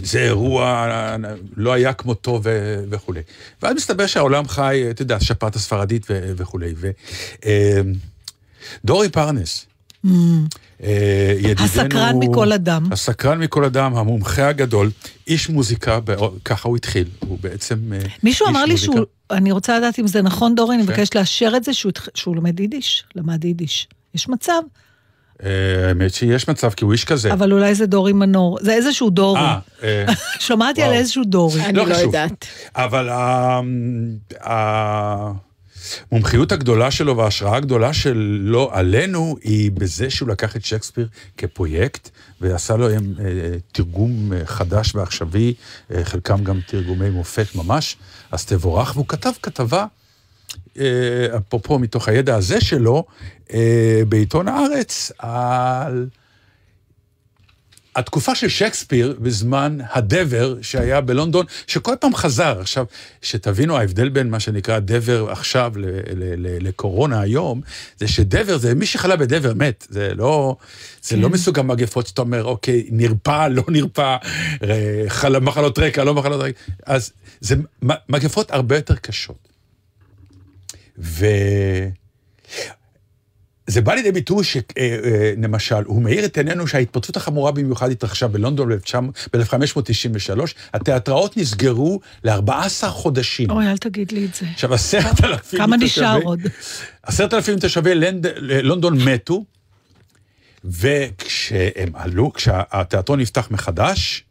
[SPEAKER 3] זה אירוע, לא היה כמותו ו- וכולי. ואז מסתבר שהעולם חי, אתה יודע, שפעת הספרדית ו- וכולי. ו- אה, דורי פרנס, אה, ידידנו...
[SPEAKER 2] Mm. הסקרן מכל אדם.
[SPEAKER 3] הסקרן מכל אדם, המומחה הגדול, איש מוזיקה, ככה הוא התחיל, הוא בעצם אה,
[SPEAKER 2] מישהו
[SPEAKER 3] איש
[SPEAKER 2] אמר לי
[SPEAKER 3] מוזיקה.
[SPEAKER 2] שהוא, אני רוצה לדעת אם זה נכון, דורי, אני
[SPEAKER 3] כן.
[SPEAKER 2] מבקשת לאשר את זה שהוא לומד יידיש, למד יידיש. יש מצב,
[SPEAKER 3] אה, האמת שיש מצב, כי הוא איש כזה.
[SPEAKER 2] אבל אולי זה דורי מנור. זה איזשהו דורי.
[SPEAKER 3] אה, אה, (laughs)
[SPEAKER 2] שמעתי על. איזשהו דורי.
[SPEAKER 4] אני
[SPEAKER 3] לא
[SPEAKER 4] לא. יודעת.
[SPEAKER 3] אבל המומחיות הגדולה שלו וההשראה הגדולה שלו עלינו היא בזה שהוא לקח את שייקספיר כפרויקט ועשה לו אה, תרגום אה, חדש ועכשווי, אה, חלקם גם תרגומי מופת ממש, אז תבורך, והוא כתב כתבה, אפרופו מתוך הידע הזה שלו, בעיתון הארץ, על... התקופה של שייקספיר בזמן הדבר שהיה בלונדון, שכל פעם חזר. עכשיו, שתבינו, ההבדל בין מה שנקרא דבר עכשיו לקורונה היום, זה שדבר, זה מי שחלה בדבר מת. זה לא, זה לא מסוג המגפות שאתה אומר, אוקיי, נרפא, לא נרפא, אה, חל, מחלות רקע, לא מחלות רקע. אז זה מגפות הרבה יותר קשות. ו... זה בא לידי ביטוי שלמשל, הוא מאיר את עינינו שההתפרצות החמורה במיוחד התרחשה בלונדון ב-1593, התיאטראות נסגרו ל-14 חודשים.
[SPEAKER 2] אוי, אל תגיד לי את זה.
[SPEAKER 3] עכשיו, עשרת אלפים
[SPEAKER 2] כמה נשאר עוד?
[SPEAKER 3] עשרת אלפים תושבי לונדון מתו, וכשהם עלו, כשהתיאטרון נפתח מחדש,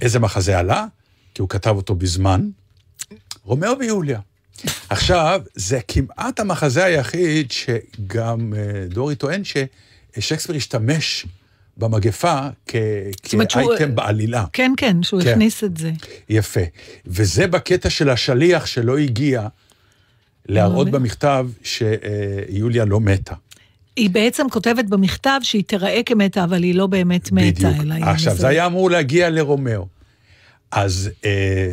[SPEAKER 3] איזה מחזה עלה? כי הוא כתב אותו בזמן. רומאו ויוליה. עכשיו, זה כמעט המחזה היחיד שגם אה, דורי טוען ששייקספיר השתמש במגפה כ-
[SPEAKER 2] אומרת שהוא-
[SPEAKER 3] כאייטם בעלילה.
[SPEAKER 2] כן, כן, שהוא
[SPEAKER 3] כן.
[SPEAKER 2] הכניס את זה.
[SPEAKER 3] יפה. וזה בקטע של השליח שלא הגיע להראות
[SPEAKER 2] אוקיי.
[SPEAKER 3] במכתב שיוליה לא מתה.
[SPEAKER 2] היא בעצם כותבת במכתב שהיא תיראה כמתה, אבל היא לא באמת מתה.
[SPEAKER 3] בדיוק.
[SPEAKER 2] אלא
[SPEAKER 3] עכשיו. זה היה אמור להגיע לרומאו. אז, אה,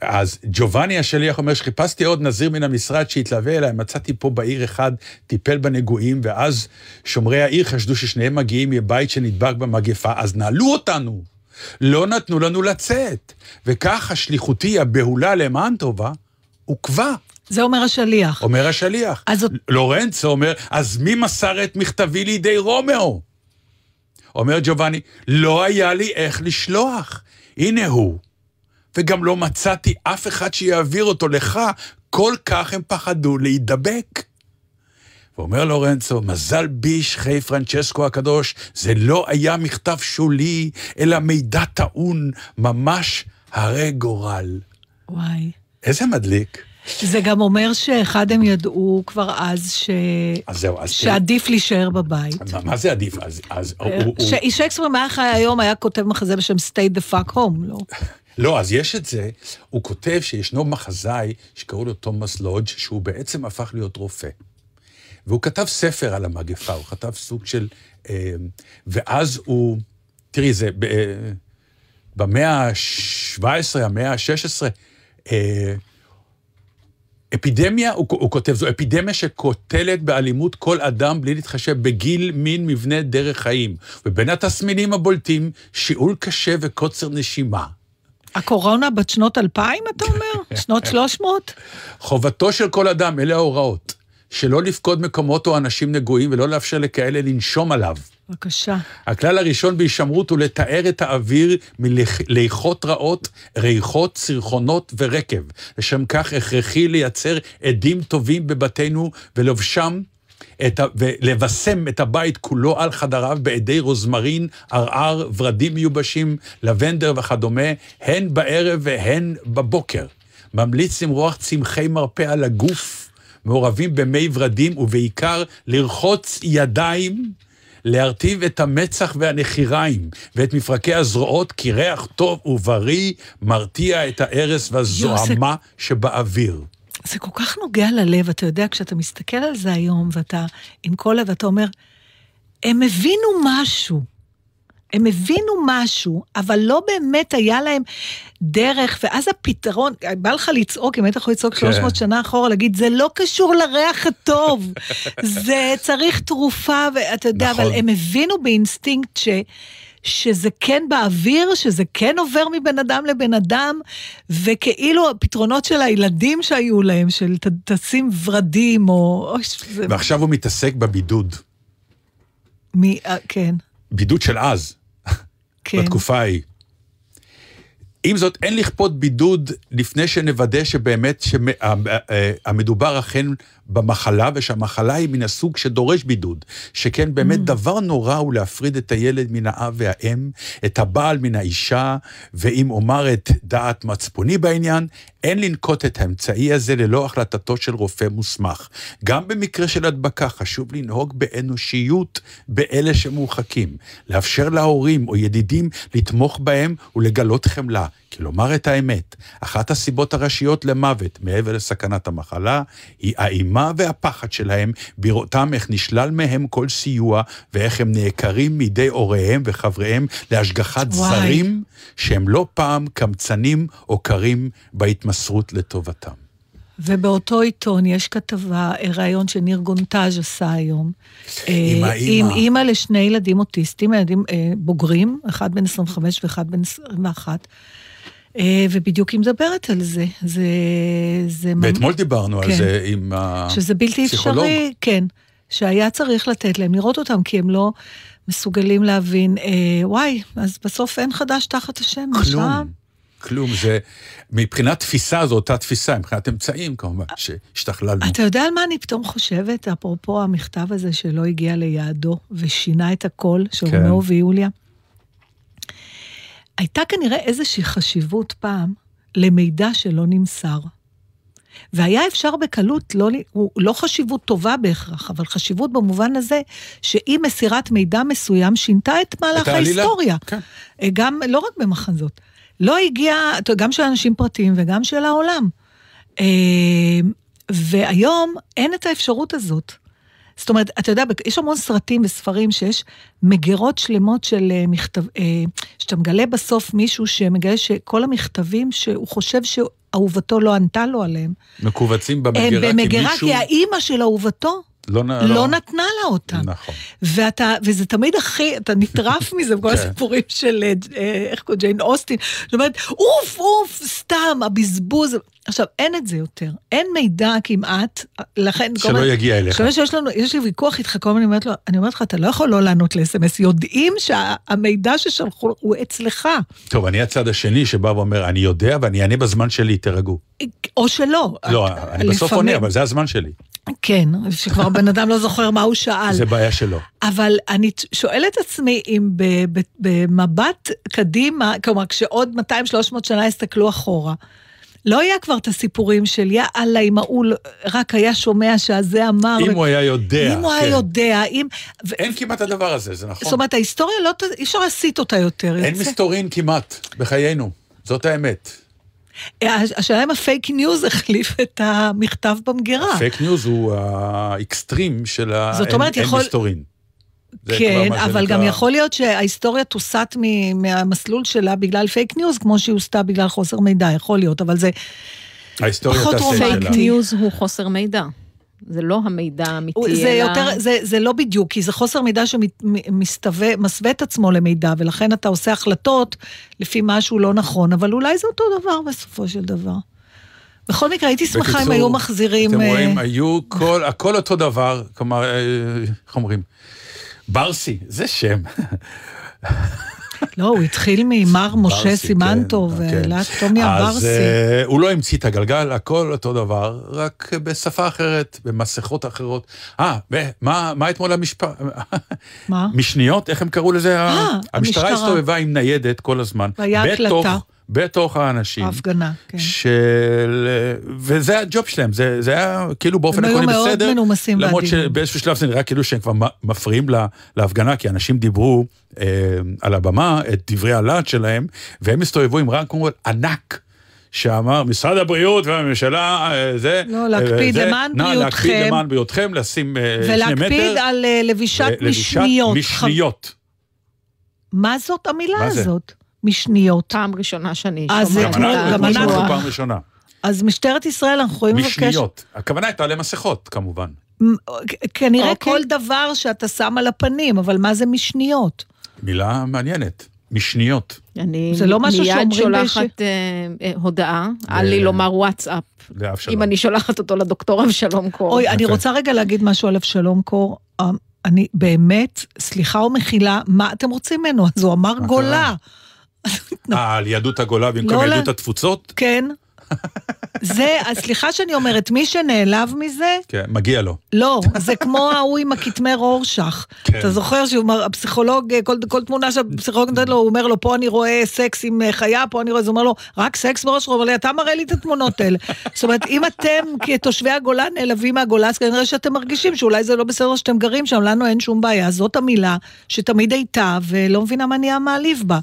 [SPEAKER 3] אז ג'ובאני השליח אומר שחיפשתי עוד נזיר מן המשרד שיתלווה אליי, מצאתי פה בעיר אחד, טיפל בנגועים, ואז שומרי העיר חשדו ששניהם מגיעים מבית שנדבק במגפה, אז נעלו אותנו. לא נתנו לנו לצאת. וכך השליחותי הבהולה למען טובה, עוכבה,
[SPEAKER 2] זה אומר השליח.
[SPEAKER 3] אומר השליח.
[SPEAKER 2] אז
[SPEAKER 3] לורנצו אומר, אז מי מסר את מכתבי לידי רומאו? אומר ג'ובאני, לא היה לי איך לשלוח. הנה הוא. וגם לא מצאתי אף אחד שיעביר אותו לך, כל כך הם פחדו להידבק. ואומר לורנצו, מזל בי שכי פרנצ'סקו הקדוש, זה לא היה מכתב שולי, אלא מידע טעון, ממש הרי גורל.
[SPEAKER 2] וואי.
[SPEAKER 3] איזה מדליק.
[SPEAKER 2] זה גם אומר שאחד הם ידעו כבר אז ש...
[SPEAKER 3] אז זהו, אז תראי,
[SPEAKER 2] שעדיף להישאר בבית.
[SPEAKER 3] מה, מה זה עדיף? אז, אז הוא, הוא,
[SPEAKER 2] ש- שייקספיר, אם היה חי היום, היה כותב מחזה בשם Stay the fuck home, לא? (laughs)
[SPEAKER 3] לא, אז יש את זה, הוא כותב שישנו מחזאי שקראו לו תומאס לודג', שהוא בעצם הפך להיות רופא. והוא כתב ספר על המגפה, הוא כתב סוג של... אה, ואז הוא... תראי, זה ב- אה, במאה ה-17, המאה ה-16, אה, אפידמיה, הוא, הוא כותב, זו אפידמיה שקוטלת באלימות כל אדם בלי להתחשב בגיל, מין, מבנה, דרך חיים. ובין התסמינים הבולטים, שיעול קשה וקוצר נשימה.
[SPEAKER 2] הקורונה בת שנות 2000, אתה אומר? (laughs) שנות 300?
[SPEAKER 3] חובתו של כל אדם, אלה ההוראות, שלא לפקוד מקומות או אנשים נגועים ולא לאפשר לכאלה לנשום עליו.
[SPEAKER 2] בבקשה.
[SPEAKER 3] הכלל הראשון בהישמרות הוא לתאר את האוויר מליחות רעות, ריחות, צרחונות ורקב. לשם כך הכרחי לייצר עדים טובים בבתינו ולובשם את ה... ולבשם את הבית כולו על חדריו בעדי רוזמרין, ערער, ורדים מיובשים, לבנדר וכדומה, הן בערב והן בבוקר. ממליץ למרוח צמחי מרפא על הגוף, מעורבים במי ורדים, ובעיקר לרחוץ ידיים להרטיב את המצח והנחיריים ואת מפרקי הזרועות, כי ריח טוב ובריא מרתיע את ההרס והזוהמה שבאוויר.
[SPEAKER 2] זה כל כך נוגע ללב, אתה יודע, כשאתה מסתכל על זה היום, ואתה עם כל לב, ואתה אומר, הם הבינו משהו. הם הבינו משהו, אבל לא באמת היה להם דרך, ואז הפתרון, בא לך לצעוק, אם היית יכול לצעוק
[SPEAKER 3] כן.
[SPEAKER 2] 300 שנה אחורה, להגיד, זה לא קשור לריח הטוב, (laughs) זה צריך תרופה, ואתה יודע,
[SPEAKER 3] נכון.
[SPEAKER 2] אבל הם הבינו באינסטינקט ש... שזה כן באוויר, שזה כן עובר מבן אדם לבן אדם, וכאילו הפתרונות של הילדים שהיו להם, של ת- תשים ורדים, או...
[SPEAKER 3] ועכשיו הוא מתעסק בבידוד.
[SPEAKER 2] מי, אה, כן,
[SPEAKER 3] בידוד של אז,
[SPEAKER 2] כן.
[SPEAKER 3] בתקופה ההיא. עם זאת, אין לכפות בידוד לפני שנוודא שבאמת שהמדובר אכן במחלה, ושהמחלה היא מן הסוג שדורש בידוד. שכן באמת דבר נורא הוא להפריד את הילד מן האב והאם, את הבעל מן האישה, ואם אומר את דעת מצפוני בעניין, אין לנקוט את האמצעי הזה ללא החלטתו של רופא מוסמך. גם במקרה של הדבקה חשוב לנהוג באנושיות באלה שמורחקים. לאפשר להורים או ידידים לתמוך בהם ולגלות חמלה. כי לומר את האמת, אחת הסיבות הראשיות למוות, מעבר לסכנת המחלה, היא האימה והפחד שלהם בראותם איך נשלל מהם כל סיוע ואיך הם נעקרים מידי הוריהם וחבריהם להשגחת
[SPEAKER 2] וואי.
[SPEAKER 3] זרים שהם לא פעם קמצנים או קרים בהתמסרות לטובתם.
[SPEAKER 2] ובאותו עיתון יש כתבה, אה, ראיון שניר גונטאז' עשה היום.
[SPEAKER 3] עם
[SPEAKER 2] אה,
[SPEAKER 3] האימא.
[SPEAKER 2] עם אימא לשני ילדים אוטיסטים, ילדים אה, בוגרים, אחד בן 25 ואחד בן 21. אה, ובדיוק היא מדברת על זה. זה... זה ממ-
[SPEAKER 3] ואתמול דיברנו על
[SPEAKER 2] כן.
[SPEAKER 3] זה עם ה...
[SPEAKER 2] שזה בלתי
[SPEAKER 3] פסיכולוג.
[SPEAKER 2] אפשרי, כן. שהיה צריך לתת להם לראות אותם, כי הם לא מסוגלים להבין, אה, וואי, אז בסוף אין חדש תחת השמש, אה?
[SPEAKER 3] כלום. כלום, זה, מבחינת תפיסה זו אותה תפיסה, מבחינת אמצעים כמובן, שהשתכללנו.
[SPEAKER 2] אתה יודע על מה אני פתאום חושבת, אפרופו המכתב הזה שלא הגיע ליעדו ושינה את הכל, של
[SPEAKER 3] כן.
[SPEAKER 2] רומאו ויוליה? הייתה כנראה איזושהי חשיבות פעם למידע שלא נמסר. והיה אפשר בקלות, לא, לא חשיבות טובה בהכרח, אבל חשיבות במובן הזה שאי מסירת מידע מסוים שינתה את מהלך
[SPEAKER 3] את.
[SPEAKER 2] ההיסטוריה.
[SPEAKER 3] כן.
[SPEAKER 2] גם, לא רק במחזות. לא הגיע, גם של אנשים פרטיים וגם של העולם. אה, והיום אין את האפשרות הזאת. זאת אומרת, אתה יודע, יש המון סרטים וספרים שיש מגירות שלמות של אה, מכתב... אה, שאתה מגלה בסוף מישהו שמגלה שכל המכתבים שהוא חושב שאהובתו לא ענתה לו עליהם,
[SPEAKER 3] מכווצים
[SPEAKER 2] הם
[SPEAKER 3] במגירה, כי
[SPEAKER 2] במגירה
[SPEAKER 3] מישהו
[SPEAKER 2] כי האימא של אהובתו
[SPEAKER 3] לא, נ-
[SPEAKER 2] לא נתנה לה אותם.
[SPEAKER 3] נכון.
[SPEAKER 2] ואתה, וזה תמיד הכי, אתה נטרף (laughs) מזה בכל
[SPEAKER 3] כן.
[SPEAKER 2] הסיפורים של, אה, איך קוראים, ג'יין אוסטין, זאת אומרת, אוף, אוף, סתם, הבזבוז. עכשיו, אין את זה יותר. אין מידע כמעט, לכן...
[SPEAKER 3] שלא יגיע אליך.
[SPEAKER 2] עכשיו שיש לנו, יש לי ויכוח איתך, כל הזמן אני אומרת לו, אני אומרת לך, אתה לא יכול לא לענות ל-SMS, יודעים שהמידע ששלחו הוא אצלך,
[SPEAKER 3] טוב, אני הצד השני שבא ואומר, אני יודע ואני אענה בזמן שלי, תירגעו.
[SPEAKER 2] או שלא.
[SPEAKER 3] לא, אני בסוף
[SPEAKER 2] לפעמים-
[SPEAKER 3] עונה, אבל זה הזמן שלי.
[SPEAKER 2] כן, שכבר בן אדם לא זוכר מה הוא שאל.
[SPEAKER 3] זה בעיה שלו.
[SPEAKER 2] אבל אני שואלת עצמי אם במבט קדימה, כלומר, כשעוד 200-300 שנה יסתכלו אחורה, לא היה כבר את הסיפורים של יאללה, אם ההוא רק היה שומע שהזה אמר.
[SPEAKER 3] אם
[SPEAKER 2] ו-
[SPEAKER 3] הוא היה יודע.
[SPEAKER 2] אם הוא היה
[SPEAKER 3] כן.
[SPEAKER 2] יודע, אם... ו-
[SPEAKER 3] אין כמעט הדבר הזה, זה נכון.
[SPEAKER 2] זאת אומרת, ההיסטוריה לא... אי אפשר להסיט אותה יותר.
[SPEAKER 3] אין
[SPEAKER 2] יוצא-
[SPEAKER 3] מסתורין כמעט בחיינו, זאת האמת.
[SPEAKER 2] השאלה אם הפייק ניוז (laughs) החליף את המכתב במגירה.
[SPEAKER 3] פייק ניוז הוא האקסטרים של ה...
[SPEAKER 2] זאת
[SPEAKER 3] אין-
[SPEAKER 2] אומרת,
[SPEAKER 3] אין
[SPEAKER 2] יכול-
[SPEAKER 3] מסתורין. זה
[SPEAKER 2] כן, אבל
[SPEAKER 3] שנקרא-
[SPEAKER 2] גם יכול להיות שההיסטוריה תוסט מ- מהמסלול שלה בגלל פייק ניוז, כמו שהיא הוסתה בגלל חוסר מידע, יכול להיות, אבל זה...
[SPEAKER 3] ההיסטוריה
[SPEAKER 2] פחות
[SPEAKER 3] תעשה
[SPEAKER 2] רומנטי.
[SPEAKER 3] שלה.
[SPEAKER 4] פייק ניוז הוא חוסר מידע. זה לא המידע האמיתי,
[SPEAKER 2] הוא-
[SPEAKER 4] אלא...
[SPEAKER 2] זה יותר, זה, זה לא בדיוק, כי זה חוסר מידע שמסווה את עצמו למידע, ולכן אתה עושה החלטות לפי משהו לא נכון, אבל אולי זה אותו דבר בסופו של דבר. בכל מקרה, הייתי שמחה אם
[SPEAKER 3] בקיצור,
[SPEAKER 2] היו מחזירים...
[SPEAKER 3] אתם
[SPEAKER 2] אה,
[SPEAKER 3] רואים, היו כל, הכל אותו דבר, כלומר, אה, איך אומרים? ברסי, זה שם.
[SPEAKER 2] לא, הוא התחיל ממר משה
[SPEAKER 3] ברסי,
[SPEAKER 2] סימנטו,
[SPEAKER 3] כן, כן.
[SPEAKER 2] ולאט תומיה
[SPEAKER 3] אז
[SPEAKER 2] ברסי.
[SPEAKER 3] אה, הוא לא המציא את הגלגל, הכל אותו דבר, רק בשפה אחרת, במסכות אחרות. אה, ומה מה אתמול המשפט?
[SPEAKER 2] מה?
[SPEAKER 3] משניות, איך הם קראו לזה?
[SPEAKER 2] אה,
[SPEAKER 3] המשטרה. הסתובבה עם ניידת כל הזמן.
[SPEAKER 2] והיה הקלטה.
[SPEAKER 3] בתוך האנשים.
[SPEAKER 2] ההפגנה, כן.
[SPEAKER 3] של... וזה הג'וב שלהם, זה, זה היה כאילו באופן
[SPEAKER 2] הם היו
[SPEAKER 3] עקרוני
[SPEAKER 2] מאוד
[SPEAKER 3] בסדר.
[SPEAKER 2] מנומסים
[SPEAKER 3] למרות. שבאיזשהו שלב זה נראה כאילו שהם כבר מפריעים לה, להפגנה, כי אנשים דיברו אה, על הבמה את דברי הלהט שלהם, והם הסתובבו עם רמקול ענק. שאמר, משרד הבריאות והממשלה, אה, זה...
[SPEAKER 2] לא, להקפיד
[SPEAKER 3] אה, זה,
[SPEAKER 2] למען
[SPEAKER 3] נא, להקפיד
[SPEAKER 2] בריאותכם.
[SPEAKER 3] למען בריאותכם, לשים אה, שני מטר.
[SPEAKER 2] ולהקפיד על לבישת
[SPEAKER 3] לבישת
[SPEAKER 2] משניות.
[SPEAKER 3] משניות.
[SPEAKER 2] מה זאת המילה
[SPEAKER 3] מה?
[SPEAKER 2] הזאת? משניות.
[SPEAKER 4] פעם ראשונה שאני
[SPEAKER 2] אז
[SPEAKER 4] שומעת
[SPEAKER 2] גם
[SPEAKER 3] אנחנו. פעם ראשונה.
[SPEAKER 2] אז משטרת ישראל, אנחנו יכולים לבקש...
[SPEAKER 3] משניות. הכוונה הייתה למסכות, כמובן.
[SPEAKER 2] כנראה
[SPEAKER 4] אוקיי.
[SPEAKER 2] כל דבר שאתה שם על הפנים, אבל מה זה משניות?
[SPEAKER 3] מילה מעניינת. משניות.
[SPEAKER 4] אני
[SPEAKER 2] זה לא משהו
[SPEAKER 4] מיד שולחת אה, אה, הודעה, אל לי לומר וואטסאפ,
[SPEAKER 3] לאבשלום.
[SPEAKER 4] אם אני שולחת אותו לדוקטור אבשלום קור.
[SPEAKER 2] אוי, אני. רוצה רגע להגיד משהו על אבשלום קור. אה, אני באמת, סליחה ומחילה, מה אתם רוצים ממנו? אז הוא אמר גולה.
[SPEAKER 3] אה, על יהדות הגולה במקום
[SPEAKER 2] לא
[SPEAKER 3] יהדות התפוצות?
[SPEAKER 2] כן. זה, אז סליחה שאני אומרת, מי שנעלב מזה,
[SPEAKER 3] כן, מגיע לו.
[SPEAKER 2] לא, זה כמו ההוא עם הכתמי רורשך.
[SPEAKER 3] כן.
[SPEAKER 2] אתה זוכר שהוא אמר, הפסיכולוג, כל, כל תמונה שהפסיכולוג נותן לו, הוא אומר לו, פה אני רואה סקס עם אה, חיה, פה אני רואה, אז הוא אומר לו, רק סקס בראש שלך, אבל אתה מראה לי את התמונות האלה. (laughs) זאת אומרת, אם אתם כתושבי הגולן נעלבים מהגולן, אז כנראה שאתם מרגישים שאולי זה לא בסדר שאתם גרים שם, לנו אין שום בעיה. זאת המילה שתמיד הייתה, ולא מבינה מה נהיה מעליב בה.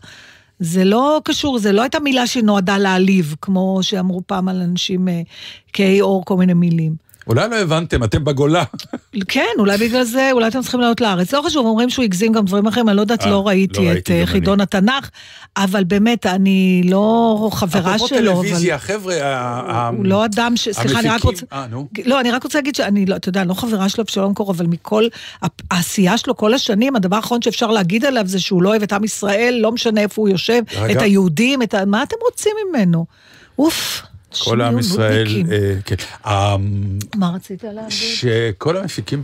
[SPEAKER 2] זה לא קשור, זה לא הייתה מילה שנועדה להעליב, כמו שאמרו פעם על אנשים אה, קיי או כל מיני מילים.
[SPEAKER 3] אולי לא הבנתם, אתם בגולה.
[SPEAKER 2] כן, אולי בגלל זה, אולי אתם צריכים לעלות לארץ. לא חשוב, אומרים שהוא הגזים גם דברים אחרים, אני לא יודעת,
[SPEAKER 3] אה,
[SPEAKER 2] לא
[SPEAKER 3] לא
[SPEAKER 2] ראיתי את אה, חידון התנ"ך, אבל באמת, אני לא חברה
[SPEAKER 3] אפרופו
[SPEAKER 2] שלו, אבל...
[SPEAKER 3] טלוויזיה, חבר'ה, ה- ה-
[SPEAKER 2] הוא לא אדם ש... סליחה, אני רק
[SPEAKER 3] המפיקים-
[SPEAKER 2] רוצה...
[SPEAKER 3] אה, נו.
[SPEAKER 2] לא, אני רק רוצה להגיד שאני לא, אתה יודע, אני לא חברה שלו בשלום קור, אבל מכל העשייה שלו כל השנים, הדבר האחרון שאפשר להגיד עליו זה שהוא לא אוהב את עם ישראל, לא משנה איפה הוא יושב. את היהודים. מה אתם רוצים ממנו? אוף.
[SPEAKER 3] כל עם ישראל. אה, כן. אה,
[SPEAKER 2] מה רצית להגיד?
[SPEAKER 3] שכל המפיקים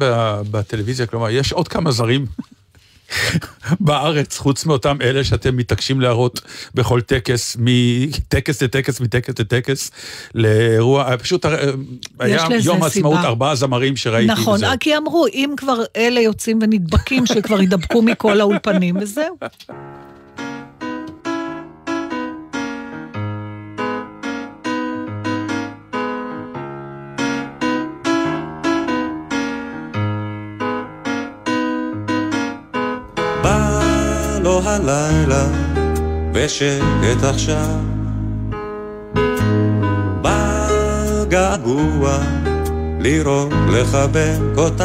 [SPEAKER 3] בטלוויזיה, כלומר, יש עוד כמה זרים (laughs) בארץ, חוץ מאותם אלה שאתם מתעקשים להראות בכל טקס, מטקס לטקס, מטקס לטקס, לאירוע, פשוט אה, היה יום העצמאות. ארבעה זמרים שראיתי.
[SPEAKER 2] נכון,
[SPEAKER 3] וזהו.
[SPEAKER 2] כי אמרו, אם כבר אלה יוצאים ונדבקים, שכבר יידבקו מכל האולפנים, וזהו.
[SPEAKER 5] הלילה, ושקט עכשיו. בגעגוע, לראות לחבק אותך.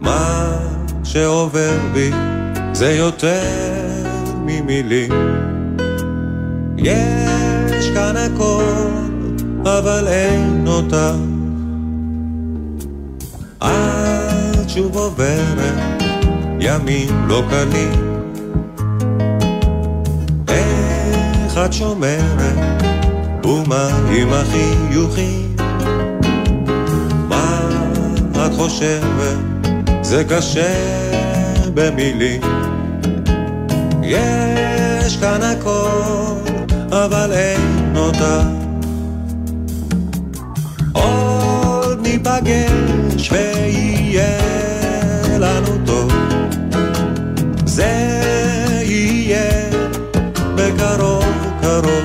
[SPEAKER 5] מה שעובר בי זה יותר ממילים. יש כאן הכל, אבל אין אותך. את שוב עוברת ימים לא קלים. איך את שומרת, ומה עם החיוכים? מה את חושבת, זה קשה במילים. יש כאן הכל, אבל אין אותה. עוד ניפגש ויהיה לנו קרוב.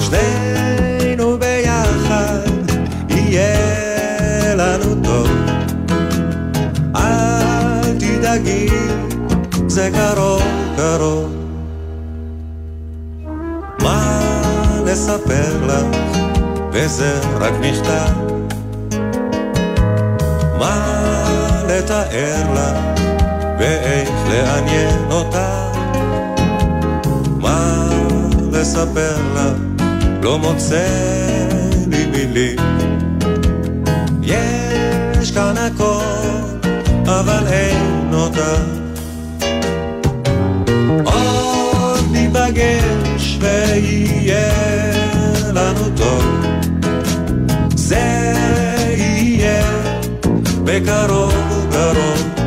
[SPEAKER 5] שנינו ביחד יהיה לנו טוב. אל תדאגי, זה קרוב קרוב. מה לספר לך, וזה רק מכתב. מה לתאר לך, ואיך לעניין אותה. לספר לך, לא מוצא לי מילים. יש כאן הכל, אבל אין אותה. עוד ניפגש ויהיה לנו טוב. זה יהיה בקרוב קרוב.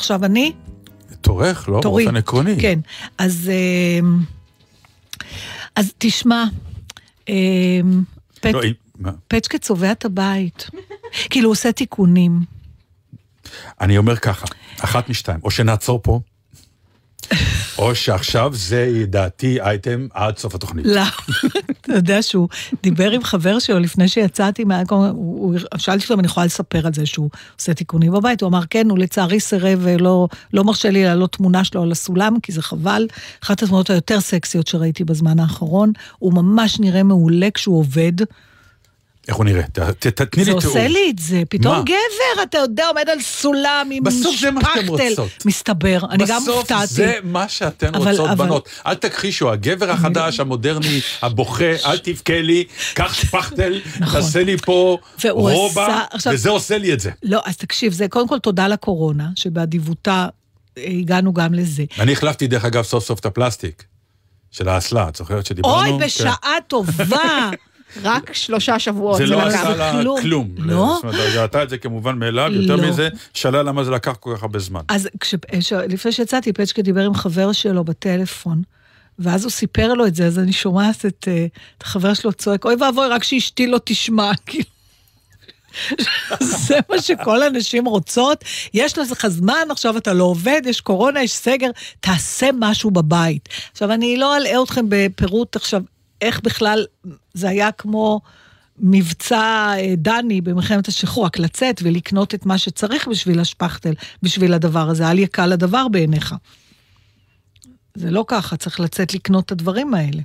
[SPEAKER 2] עכשיו אני?
[SPEAKER 3] תורך, לא?
[SPEAKER 2] תורי.
[SPEAKER 3] באופן עקרוני.
[SPEAKER 2] כן. אז, אמ, אז תשמע, אמ, פט,
[SPEAKER 3] לא?
[SPEAKER 2] פצ'קה צובע את הבית. (laughs) כאילו, הוא עושה תיקונים.
[SPEAKER 3] אני אומר ככה, אחת משתיים, או שנעצור פה, או שעכשיו זה ידעתי אייטם עד סוף התוכנית.
[SPEAKER 2] לא, (laughs) אתה יודע שהוא דיבר עם חבר שלו לפני שיצאתי מהכל, הוא, שאלתי אותו אם אני יכולה לספר על זה שהוא עושה תיקונים בבית, הוא אמר כן, הוא לצערי סירב ולא לא מרשה לי להעלות תמונה שלו על הסולם, כי זה חבל. אחת התמונות היותר סקסיות שראיתי בזמן האחרון, הוא ממש נראה מעולה כשהוא עובד.
[SPEAKER 3] איך הוא נראה? ת- ת- תתני לי
[SPEAKER 2] זה
[SPEAKER 3] תיאור.
[SPEAKER 2] עושה לי את זה, פתאום
[SPEAKER 3] מה?
[SPEAKER 2] גבר, אתה יודע, עומד על סולם עם
[SPEAKER 3] בסוף זה מה שאתם
[SPEAKER 2] שפכטל.
[SPEAKER 3] רוצות.
[SPEAKER 2] מסתבר, אני גם
[SPEAKER 3] בסוף
[SPEAKER 2] הופתעתי.
[SPEAKER 3] זה מה שאתן
[SPEAKER 2] אבל-
[SPEAKER 3] רוצות,
[SPEAKER 2] אבל-
[SPEAKER 3] בנות. אל תכחישו, הגבר החדש, המודרני, הבוכה, אל תבכה לי, קח שפכטל,
[SPEAKER 2] נכון.
[SPEAKER 3] תעשה לי פה רובה,
[SPEAKER 2] עשה- עכשיו-
[SPEAKER 3] וזה עושה לי את זה.
[SPEAKER 2] לא, אז תקשיב, זה קודם כל תודה לקורונה, שבאדיבותה אה, הגענו גם לזה.
[SPEAKER 3] אני החלפתי, דרך אגב, סוף סוף את הפלסטיק. של האסלה, את זוכרת שדיברנו?
[SPEAKER 2] אוי,
[SPEAKER 3] כן.
[SPEAKER 2] בשעה טובה.
[SPEAKER 4] רק שלושה שבועות.
[SPEAKER 3] זה לא. עשה לה
[SPEAKER 2] כלום.
[SPEAKER 3] כלום.
[SPEAKER 2] לא?
[SPEAKER 3] זאת אומרת, ראתה את זה כמובן מאליו, יותר
[SPEAKER 2] לא.
[SPEAKER 3] מזה, שאלה למה זה לקח כל כך הרבה זמן.
[SPEAKER 2] אז לפני שיצאתי, פצ'קה דיבר עם חבר שלו בטלפון, ואז הוא סיפר לו את זה, אז אני שומעת את, אה, את החבר שלו צועק, אוי ואבוי, רק שאשתי לא תשמע, (laughs) כאילו. זה מה שכל הנשים רוצות, יש לך זמן, עכשיו אתה לא עובד, יש קורונה, יש סגר, תעשה משהו בבית. עכשיו, אני לא אלאה אתכם בפירוט עכשיו, איך בכלל, זה היה כמו מבצע אה, דני במלחמת השחרור, רק לצאת ולקנות את מה שצריך בשביל השפכטל, בשביל הדבר הזה, אל יקל הדבר בעיניך. זה לא ככה, צריך לצאת לקנות את הדברים האלה.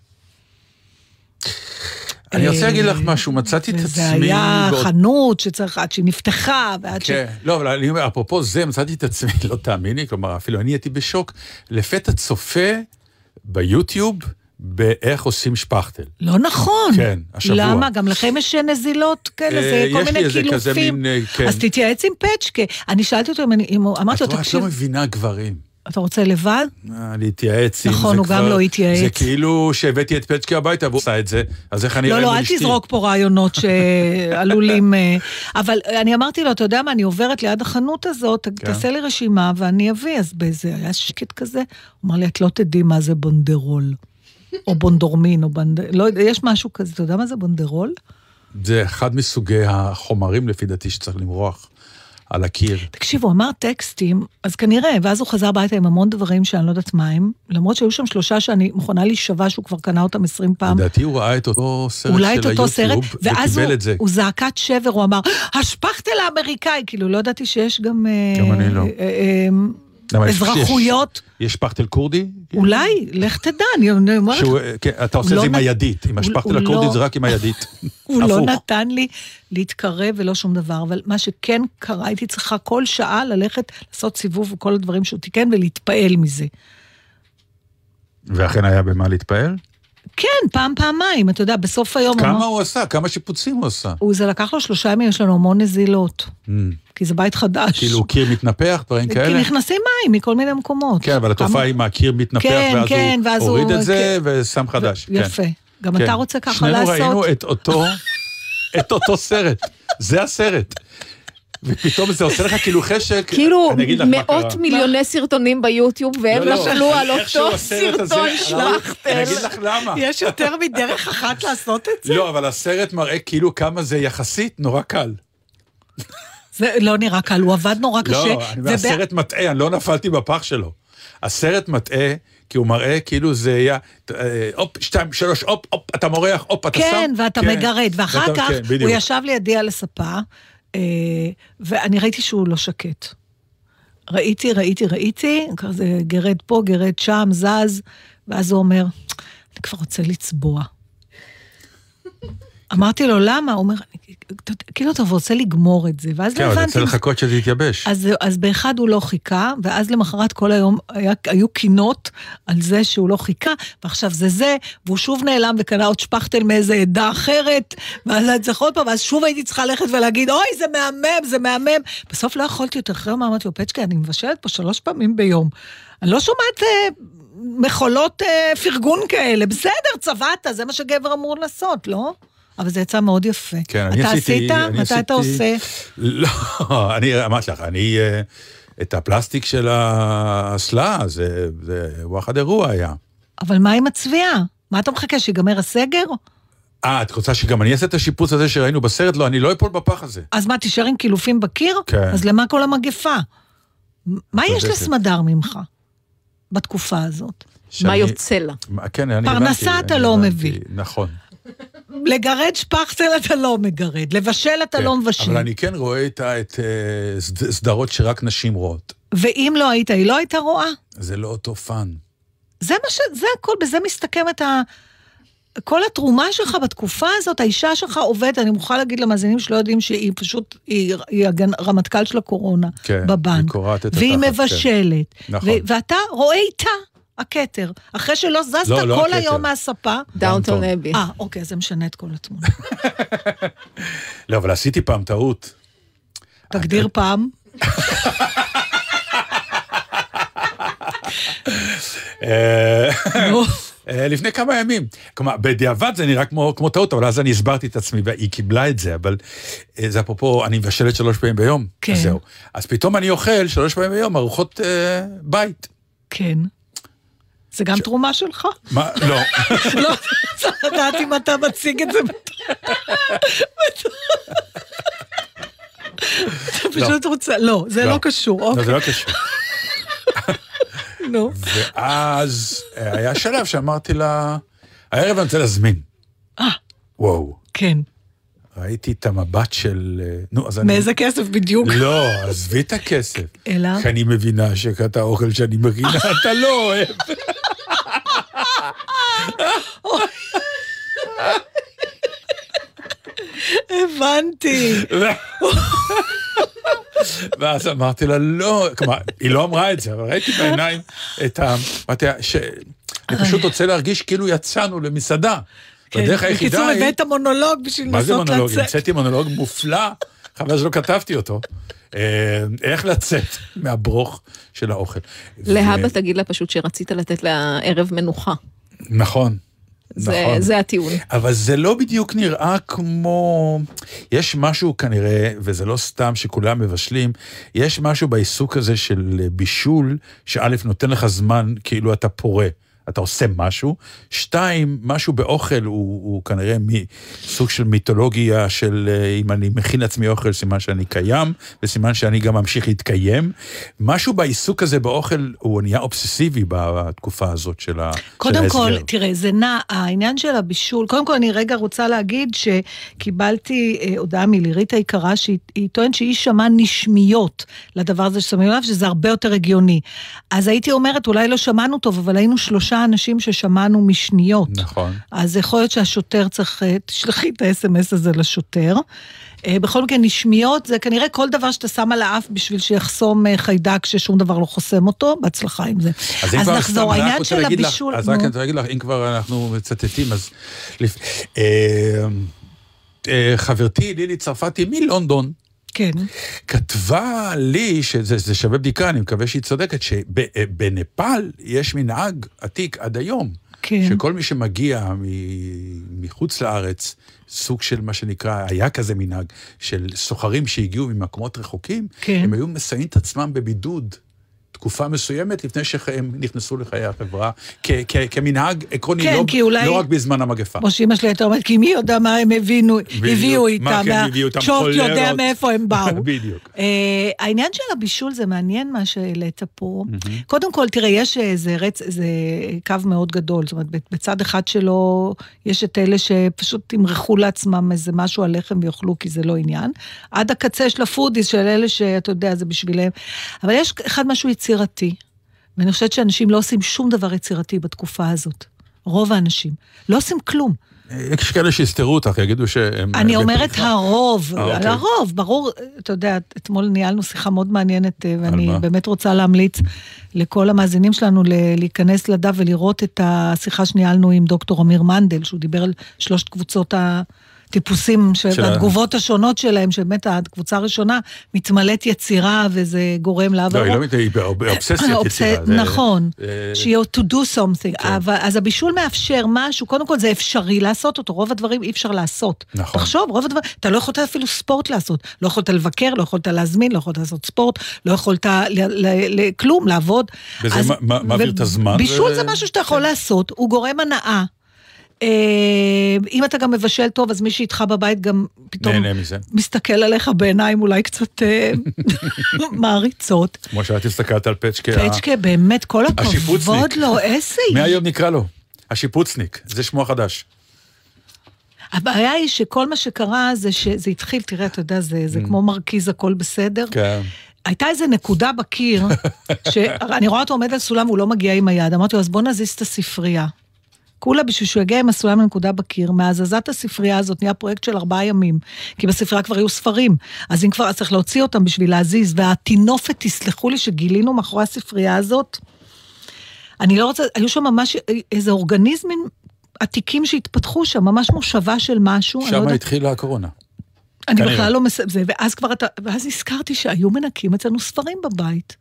[SPEAKER 3] אני רוצה להגיד לך
[SPEAKER 2] אה,
[SPEAKER 3] משהו, מצאתי את עצמי...
[SPEAKER 2] היה
[SPEAKER 3] באות-
[SPEAKER 2] חנות שצריך, עד שהיא נפתחה, ועד ש...
[SPEAKER 3] כן, לא, אבל אני אומר, אפרופו זה, מצאתי את עצמי, (laughs) לא תאמיני, כלומר, אפילו אני הייתי בשוק, לפתע צופה ביוטיוב באיך עושים שפכטל.
[SPEAKER 2] לא נכון.
[SPEAKER 3] כן, השבוע.
[SPEAKER 2] למה? גם לכם יש נזילות כאלה,
[SPEAKER 3] אה,
[SPEAKER 2] זה כל
[SPEAKER 3] יש לי
[SPEAKER 2] מיני קילופים.
[SPEAKER 3] אה, כן.
[SPEAKER 2] אז תתייעץ עם פצ'קה. אני שאלתי אותו אם הוא, אמרתי
[SPEAKER 3] את
[SPEAKER 2] לו,
[SPEAKER 3] רואה, את
[SPEAKER 2] תקשיב,
[SPEAKER 3] לא מבינה גברים.
[SPEAKER 2] אתה רוצה לבד?
[SPEAKER 3] אה, להתייעץ
[SPEAKER 2] נכון, הוא גם לא התייעץ.
[SPEAKER 3] זה כאילו שהבאתי את פצ'קי הביתה והוא עשה את זה, אז איך אני
[SPEAKER 2] לא,
[SPEAKER 3] אראה
[SPEAKER 2] לא,
[SPEAKER 3] מול
[SPEAKER 2] אל? תזרוק פה רעיונות שעלולים... אה, אבל אני אמרתי לו, אתה יודע מה, אני עוברת ליד החנות הזאת,
[SPEAKER 3] כן.
[SPEAKER 2] תעשה לי רשימה ואני אביא. אז באיזה, היה שקט כזה, הוא אמר לי, את לא תדעי מה זה בונדרול. או בונדורמין, או בונד... לא יודע, יש משהו כזה, אתה יודע מה זה בונדרול?
[SPEAKER 3] זה אחד מסוגי החומרים, לפי דעתי, שצריך למרוח על הקיר.
[SPEAKER 2] תקשיב, הוא אמר טקסטים, אז כנראה, ואז הוא חזר הביתה עם המון דברים שאני לא יודעת מה הם, למרות שהיו שם שלושה שאני מוכנה להישבע שהוא כבר קנה אותם עשרים פעם.
[SPEAKER 3] לדעתי הוא ראה את אותו סרט של
[SPEAKER 2] את אותו סרט,
[SPEAKER 3] היוטיוב,
[SPEAKER 2] ואז
[SPEAKER 3] וקיבל
[SPEAKER 2] הוא,
[SPEAKER 3] את זה.
[SPEAKER 2] הוא זעקת שבר, הוא אמר, השפכטל האמריקאי, כאילו, לא ידעתי שיש גם... אה,
[SPEAKER 3] גם אני לא.
[SPEAKER 2] אה, אה,
[SPEAKER 3] יש-
[SPEAKER 2] אזרחויות,
[SPEAKER 3] יש שפכטל כורדי?
[SPEAKER 2] אולי, לך תדע, אני אומרת לך,
[SPEAKER 3] כן, אתה עושה את זה
[SPEAKER 2] לא
[SPEAKER 3] עם הידית, עם השפכטל
[SPEAKER 2] הוא
[SPEAKER 3] הכורדי
[SPEAKER 2] לא-
[SPEAKER 3] זה רק עם הידית. (laughs)
[SPEAKER 2] הוא לא. נתן לי להתקרב ולא שום דבר, אבל מה שכן קרה, הייתי צריכה כל שעה ללכת לעשות סיבוב וכל הדברים שהוא תיקן ולהתפעל מזה.
[SPEAKER 3] ואכן היה במה להתפעל?
[SPEAKER 2] כן, פעם, פעמיים, אתה יודע, בסוף היום...
[SPEAKER 3] כמה
[SPEAKER 2] אמר-
[SPEAKER 3] הוא עשה? כמה שיפוצים הוא עשה?
[SPEAKER 2] הוא, זה לקח לו שלושה ימים, יש לנו המון נזילות,
[SPEAKER 3] Mm,
[SPEAKER 2] כי זה בית חדש.
[SPEAKER 3] כאילו קיר מתנפח, דברים
[SPEAKER 2] כי
[SPEAKER 3] כאלה?
[SPEAKER 2] נכנסים מים מכל מיני מקומות.
[SPEAKER 3] כן, אבל התופעה היא מה, קיר מתנפח,
[SPEAKER 2] כן,
[SPEAKER 3] ואז
[SPEAKER 2] כן,
[SPEAKER 3] הוא
[SPEAKER 2] ואז
[SPEAKER 3] הוריד
[SPEAKER 2] הוא-
[SPEAKER 3] את זה
[SPEAKER 2] כן.
[SPEAKER 3] ושם חדש. כן.
[SPEAKER 2] יפה. גם
[SPEAKER 3] כן.
[SPEAKER 2] אתה רוצה ככה
[SPEAKER 3] שנינו
[SPEAKER 2] לעשות?
[SPEAKER 3] ראינו את אותו, (laughs) את אותו סרט. זה הסרט. ופתאום זה עושה לך כאילו חשק.
[SPEAKER 4] כאילו
[SPEAKER 3] אני
[SPEAKER 4] מאות. מיליוני סרטונים ביוטיוב, והם
[SPEAKER 3] לא, לא,
[SPEAKER 4] נפלו על אותו סרטון
[SPEAKER 3] אני
[SPEAKER 4] שלחטל.
[SPEAKER 3] אגיד לך למה.
[SPEAKER 2] יש יותר מדרך אחת לעשות את זה?
[SPEAKER 3] לא, אבל הסרט מראה כאילו כמה זה יחסית נורא קל.
[SPEAKER 2] זה לא נראה קל, הוא עבד נורא קשה.
[SPEAKER 3] לא, אני אומר,
[SPEAKER 2] ובא-
[SPEAKER 3] הסרט מטעה, אני לא נפלתי בפח שלו. הסרט מטעה, כי הוא מראה כאילו זה היה, אה, הופ, שתיים, שלוש, הופ, הופ, אתה מורח, הופ, אתה שם.
[SPEAKER 2] כן, ואתה
[SPEAKER 3] כן.
[SPEAKER 2] מגרד, ואחר
[SPEAKER 3] ואתה-
[SPEAKER 2] כך
[SPEAKER 3] כן,
[SPEAKER 2] הוא. ישב לידי על הספה, ואני ראיתי שהוא לא שקט. ראיתי, ראיתי, ראיתי, כזה גרד פה, גרד שם, זז, ואז הוא אומר, אני כבר רוצה לצבוע. אמרתי לו, למה? הוא אומר, כאילו אתה רוצה לגמור את זה, ואז
[SPEAKER 3] כן,
[SPEAKER 2] לא
[SPEAKER 3] אבל אתה
[SPEAKER 2] הבנתי.
[SPEAKER 3] צריך לחכות שזה יתייבש.
[SPEAKER 2] אז, אז באחד הוא לא חיכה, ואז למחרת כל היום היה, היו קינות על זה שהוא לא חיכה, ועכשיו זה זה, והוא שוב נעלם וקנה עוד שפכטל מאיזה עדה אחרת, ואז אני צריך עוד פעם, ואז שוב הייתי צריכה ללכת ולהגיד, אוי, זה מהמם, זה מהמם. בסוף לא יכולתי יותר, אחרי יום אמרתי לו, פצ'קה, אני מבשלת פה שלוש פעמים ביום. אני לא שומעת אה, מכולות אה, פרגון כאלה, בסדר, צבעת, זה מה שגבר אמור לעשות, לא? אבל זה יצא מאוד יפה.
[SPEAKER 3] כן, אני
[SPEAKER 2] אתה
[SPEAKER 3] עשיתי...
[SPEAKER 2] עשית?
[SPEAKER 3] אני
[SPEAKER 2] מתי אתה עושה?
[SPEAKER 3] לא, (laughs) אני אמרתי לך, אני... אה, את הפלסטיק של האסלה, זה זה וואחד אירוע היה.
[SPEAKER 2] אבל מה עם הצביעה? מה אתה מחכה, שיגמר הסגר?
[SPEAKER 3] אה, את רוצה שגם אני אעשה את השיפוץ הזה שראינו בסרט? לא, אני לא אפול בפח הזה.
[SPEAKER 2] אז מה, תישאר עם קילופים בקיר?
[SPEAKER 3] כן.
[SPEAKER 2] אז למה כל המגפה? מה יש. לסמדר ממך בתקופה הזאת?
[SPEAKER 4] מה יוצא לה?
[SPEAKER 3] כן, אני
[SPEAKER 2] פרנסה
[SPEAKER 3] הבנתי,
[SPEAKER 2] אתה
[SPEAKER 3] אני
[SPEAKER 2] לא מביא.
[SPEAKER 3] נכון.
[SPEAKER 2] לגרד שפכטל אתה לא מגרד, לבשל אתה
[SPEAKER 3] כן.
[SPEAKER 2] לא מבשל.
[SPEAKER 3] אבל אני כן רואה את ה- את אה, סד- סדרות שרק נשים רואות.
[SPEAKER 2] ואם לא היית, היא לא הייתה רואה?
[SPEAKER 3] זה לא אותו fun.
[SPEAKER 2] זה מה ש... זה הכל, בזה מסתכמת ה... כל התרומה שלך בתקופה הזאת, האישה שלך עובדת, אני מוכרחה להגיד למאזינים שלא יודעים שהיא פשוט, היא, היא הגן, רמטכ"ל של הקורונה
[SPEAKER 3] כן,
[SPEAKER 2] בבנק.
[SPEAKER 3] היא קורעת את
[SPEAKER 2] והיא
[SPEAKER 3] התחת, כן.
[SPEAKER 2] מבשלת.
[SPEAKER 3] נכון.
[SPEAKER 2] ו- ואתה רואה איתה הכתר. אחרי שלא זזת
[SPEAKER 3] לא, לא
[SPEAKER 2] כל
[SPEAKER 3] הכתר.
[SPEAKER 2] היום מהספה.
[SPEAKER 4] דאונטון אבי.
[SPEAKER 2] אה, אוקיי, אז זה משנה את כל התמונה. (laughs)
[SPEAKER 3] לא, אבל עשיתי פעם טעות.
[SPEAKER 2] תגדיר פעם.
[SPEAKER 3] אה,
[SPEAKER 2] נו.
[SPEAKER 3] אה, לפני כמה ימים. כלומר, בדיעבד זה נראה כמו, כמו טעות, אבל אז אני הסברתי את עצמי, והיא קיבלה את זה, אבל אה, זה אפרופו, אני מבשלת שלוש פעמים ביום.
[SPEAKER 2] כן.
[SPEAKER 3] אז זהו. אז פתאום אני אוכל שלוש פעמים ביום ארוחות אה, בית.
[SPEAKER 2] כן. זה גם תרומה שלך?
[SPEAKER 3] מה? לא. (laughs)
[SPEAKER 2] לא, צריך לדעת אם אתה מציג את זה אתה פשוט רוצה, לא, זה לא קשור,
[SPEAKER 3] לא, זה
[SPEAKER 2] אוקיי,
[SPEAKER 3] לא קשור. (laughs)
[SPEAKER 2] נו.
[SPEAKER 3] ואז אה, היה שלב שאמרתי לה, הערב אני רוצה להזמין.
[SPEAKER 2] אה,
[SPEAKER 3] וואו.
[SPEAKER 2] כן.
[SPEAKER 3] ראיתי את המבט של... אה, נו, אז אני...
[SPEAKER 2] מאיזה כסף בדיוק?
[SPEAKER 3] לא, עזבי את הכסף.
[SPEAKER 2] אלא?
[SPEAKER 3] כי אני מבינה שאת האוכל שאני מכינה (laughs) אתה לא אוהב.
[SPEAKER 2] הבנתי. (laughs)
[SPEAKER 3] ואז אמרתי לה, לא, כלומר, היא לא אמרה את זה, אבל ראיתי בעיניים את ה... אמרתי לה, שאני פשוט רוצה להרגיש כאילו יצאנו למסעדה. והדרך
[SPEAKER 2] כן,
[SPEAKER 3] היחידה
[SPEAKER 2] בקיצור,
[SPEAKER 3] היא...
[SPEAKER 2] הבאת מונולוג בשביל
[SPEAKER 3] מה זה
[SPEAKER 2] לנסות
[SPEAKER 3] מונולוג?
[SPEAKER 2] לצאת.
[SPEAKER 3] המצאתי מונולוג מופלא, חבל שלא כתבתי אותו. אה, איך לצאת מהברוך של האוכל.
[SPEAKER 4] להבא תגיד לה פשוט שרצית לתת לה ערב מנוחה.
[SPEAKER 3] נכון.
[SPEAKER 4] זה-
[SPEAKER 3] נכון.
[SPEAKER 4] זה הטיעון.
[SPEAKER 3] אבל זה לא בדיוק נראה כמו... יש משהו כנראה, וזה לא סתם שכולם מבשלים, יש משהו בעיסוק הזה של בישול, שא' נותן לך זמן כאילו אתה פורה. אתה עושה משהו. שתיים, משהו באוכל הוא, הוא כנראה מי, סוג של מיתולוגיה של אה, אם אני מכין לעצמי אוכל, סימן שאני קיים, וסימן שאני גם ממשיך להתקיים. משהו בעיסוק הזה באוכל, הוא נהיה אובססיבי בתקופה הזאת של ה- של
[SPEAKER 2] קודם כל,
[SPEAKER 3] ההסגר.
[SPEAKER 2] תראה, זה נע, העניין של הבישול, קודם כל אני רגע רוצה להגיד שקיבלתי אה, הודעה מלירית היקרה, שהיא היא טוענת שהיא שמעה נשמיות לדבר הזה ששמים לב, שזה הרבה יותר הגיוני. אז הייתי אומרת, אולי לא שמענו טוב, אבל היינו שלושה אנשים ששמענו משניות.
[SPEAKER 3] נכון.
[SPEAKER 2] אז יכול להיות שהשוטר צריך, אה, תשלחי את האס.אם.אס הזה לשוטר. אה, בכל מקרה, נשמיות זה כנראה כל דבר שאתה שם על האף בשביל שיחסום אה, חיידק ששום דבר לא חוסם אותו, בהצלחה עם זה.
[SPEAKER 3] אז
[SPEAKER 2] אז נחזור, העניין של
[SPEAKER 3] להגיד לך-
[SPEAKER 2] הבישול,
[SPEAKER 3] אז רק. אני רוצה להגיד לך, אם כבר אנחנו מצטטים, אז... לפ- אה, אה, חברתי לילי צרפתי מלונדון,
[SPEAKER 2] כן.
[SPEAKER 3] כתבה לי, שזה זה שווה בדיקה, אני מקווה שהיא צודקת, שבנפאל יש מנהג עתיק עד היום,
[SPEAKER 2] כן.
[SPEAKER 3] שכל מי שמגיע מחוץ לארץ, סוג של מה שנקרא, היה כזה מנהג, של סוחרים שהגיעו ממקומות רחוקים,
[SPEAKER 2] כן.
[SPEAKER 3] הם היו מסייעים את עצמם בבידוד. תקופה מסוימת לפני שהם נכנסו לחיי החברה, כ- כ- כמנהג עקרוני,
[SPEAKER 2] כן,
[SPEAKER 3] לא,
[SPEAKER 2] אולי-
[SPEAKER 3] לא רק בזמן המגפה.
[SPEAKER 2] כמו שאימא שלי הייתה אומרת, כי מי יודע מה הם הבינו, הביאו
[SPEAKER 3] מה
[SPEAKER 2] איתם,
[SPEAKER 3] כן איתם?
[SPEAKER 2] וה чёрт
[SPEAKER 3] יודע.
[SPEAKER 2] מאיפה הם באו. (laughs)
[SPEAKER 3] בדיוק.
[SPEAKER 2] Uh, העניין של הבישול זה מעניין מה שהעלית פה. קודם כל, תראה, יש איזה רצ... איזה קו מאוד גדול, זאת אומרת, בצד אחד שלו יש את אלה שפשוט ימרחו לעצמם איזה משהו על לחם ויאכלו כי זה לא עניין, עד הקצה של ה foodies של אלה שאתה יודע, זה בשבילם. אבל יש אחד משהו יצירתי, ואני חושבת שאנשים לא עושים שום דבר יצירתי בתקופה הזאת. רוב האנשים. לא עושים כלום.
[SPEAKER 3] יש כאלה שיסתרו אותך, יגידו שהם...
[SPEAKER 2] אני
[SPEAKER 3] אה,
[SPEAKER 2] אומרת
[SPEAKER 3] בפריחה.
[SPEAKER 2] הרוב,
[SPEAKER 3] אה, אוקיי.
[SPEAKER 2] הרוב, ברור, אתה יודע, אתמול ניהלנו שיחה מאוד מעניינת, אה, ואני? באמת רוצה להמליץ לכל המאזינים שלנו להיכנס לדף ולראות את השיחה שניהלנו עם דוקטור אמיר מנדל, שהוא דיבר על שלושת קבוצות הטיפוסים,
[SPEAKER 3] של ה-
[SPEAKER 2] שהתגובות השונות שלהם, שבאמת הקבוצה הראשונה מתמלאת יצירה וזה גורם לה...
[SPEAKER 3] לא, היא לא מתאהבת, היא באובססיית
[SPEAKER 2] האובס-
[SPEAKER 3] יצירה.
[SPEAKER 2] נכון,
[SPEAKER 3] אה,
[SPEAKER 2] שהיא to do something,
[SPEAKER 3] כן.
[SPEAKER 2] אבל, אז הבישול מאפשר משהו, קודם כל זה אפשרי לעשות אותו, רוב הדברים אי אפשר לעשות.
[SPEAKER 3] נכון.
[SPEAKER 2] תחשוב, רוב הדברים, אתה לא יכולת אפילו ספורט לעשות, לא יכולת לבקר, לא יכולת להזמין, לא יכולת לעשות ספורט, לא יכולת כלום, לעבוד.
[SPEAKER 3] וזה
[SPEAKER 2] אז-
[SPEAKER 3] מעביר את הזמן
[SPEAKER 2] בישול
[SPEAKER 3] ו-
[SPEAKER 2] זה משהו שאתה יכול לעשות, הוא גורם הנאה. אה, אם אתה גם מבשל טוב, אז מי שאיתך בבית גם פתאום. מסתכל עליך בעיניים אולי קצת אה, (laughs) מעריצות.
[SPEAKER 3] כמו שאת הסתכלת על פצ'קה.
[SPEAKER 2] פצ'קה, באמת, כל הכבוד. לו, איזה...
[SPEAKER 3] מהיום נקרא לו. השיפוצניק, זה שמו החדש.
[SPEAKER 2] הבעיה היא שכל מה שקרה זה שזה התחיל, תראה, אתה יודע, זה, זה כמו מרכיז, הכל בסדר.
[SPEAKER 3] Mm. כן.
[SPEAKER 2] הייתה איזה נקודה בקיר, (laughs) שאני רואה אותו עומד על סולם, הוא לא מגיע עם היד. אמרתי לו, אז בוא נזיז את הספרייה. כולה בשביל שהוא יגיע עם הסולם לנקודה בקיר, מהזזת הספרייה הזאת נהיה פרויקט של ארבעה ימים, כי בספרייה כבר היו ספרים, אז אם כבר, אז צריך להוציא אותם בשביל להזיז, והטינופת, תסלחו לי, שגילינו מאחורי הספרייה הזאת, אני לא רוצה, היו שם ממש איזה אורגניזמים עתיקים שהתפתחו שם, ממש מושבה של משהו, לא
[SPEAKER 3] שם
[SPEAKER 2] יודעת,
[SPEAKER 3] התחילה הקורונה.
[SPEAKER 2] אני
[SPEAKER 3] כנראה.
[SPEAKER 2] בכלל לא מס... זה, ואז כבר אתה, ואז נזכרתי שהיו מנקים אצלנו ספרים בבית.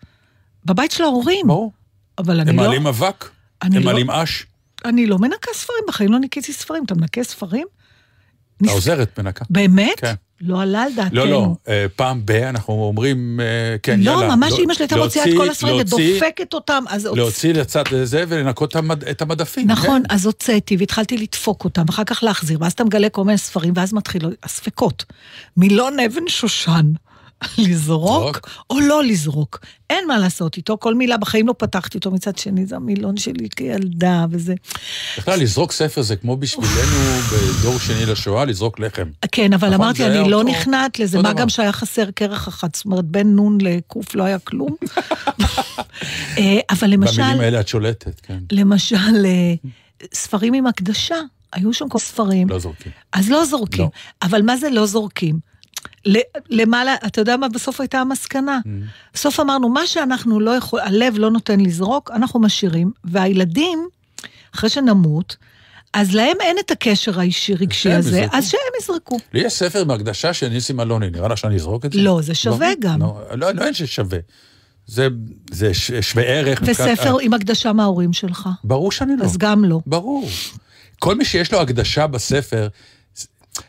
[SPEAKER 2] בבית של ההורים.
[SPEAKER 3] ברור.
[SPEAKER 2] אבל אני
[SPEAKER 3] הם
[SPEAKER 2] לא...
[SPEAKER 3] מעלים אבק, הם
[SPEAKER 2] לא-
[SPEAKER 3] מעלים אש.
[SPEAKER 2] אני לא מנקה ספרים, בחיים לא ניקיתי ספרים. אתה מנקה ספרים?
[SPEAKER 3] העוזרת מנקה.
[SPEAKER 2] באמת?
[SPEAKER 3] כן.
[SPEAKER 2] לא עלה על דעתנו.
[SPEAKER 3] לא, לא, אה, פעם ב- אנחנו אומרים, אה, כן, יאללה.
[SPEAKER 2] לא, ממש
[SPEAKER 3] לא-
[SPEAKER 2] אימא שלי הייתה מוציאה את כל הספרים ודופקת אותם, אז... הוצ-
[SPEAKER 3] להוציא לצד זה ולנקות את המד- את המדפים.
[SPEAKER 2] נכון,
[SPEAKER 3] כן.
[SPEAKER 2] אז הוצאתי והתחלתי לדפוק אותם, אחר כך להחזיר, ואז אתה מגלה כל מיני ספרים, ואז מתחיל הספקות. מילון אבן שושן, לזרוק
[SPEAKER 3] זרוק.
[SPEAKER 2] או לא לזרוק. אין מה לעשות איתו, כל מילה בחיים לא פתחתי אותו, מצד שני זה המילון שלי כילדה וזה.
[SPEAKER 3] בכלל, לזרוק ספר זה כמו בשבילנו בדור שני לשואה, לזרוק לחם.
[SPEAKER 2] כן, אבל
[SPEAKER 3] נכון,
[SPEAKER 2] אמרתי, אני לא נכנעת לזה, מה. גם שהיה חסר כרך אחת, זאת אומרת, בין נון לקוף לא היה כלום. (laughs) אה, אבל למשל...
[SPEAKER 3] במילים האלה את שולטת, כן.
[SPEAKER 2] למשל, אה, ספרים עם הקדשה, היו שם כל ספרים.
[SPEAKER 3] לא זורקים.
[SPEAKER 2] אז לא זורקים.
[SPEAKER 3] לא.
[SPEAKER 2] אבל מה זה לא זורקים? למעלה, אתה יודע מה בסוף הייתה המסקנה?
[SPEAKER 3] Mm.
[SPEAKER 2] בסוף אמרנו, מה שאנחנו לא יכול, הלב לא נותן לזרוק, אנחנו משאירים, והילדים, אחרי שנמות, אז להם אין את הקשר האישי רגשי הזה,
[SPEAKER 3] יזרקו.
[SPEAKER 2] אז שהם יזרקו.
[SPEAKER 3] לי יש ספר עם הקדשה של ניסים אלוני, נראה לך שאני אזרוק את זה?
[SPEAKER 2] לא, זה שווה גם.
[SPEAKER 3] לא, לא, לא אין ששווה. זה, זה ש- שווה ערך.
[SPEAKER 2] וספר עם הקדשה מההורים שלך.
[SPEAKER 3] ברור שאני לא.
[SPEAKER 2] אז גם לא.
[SPEAKER 3] ברור. כל מי שיש לו הקדשה בספר,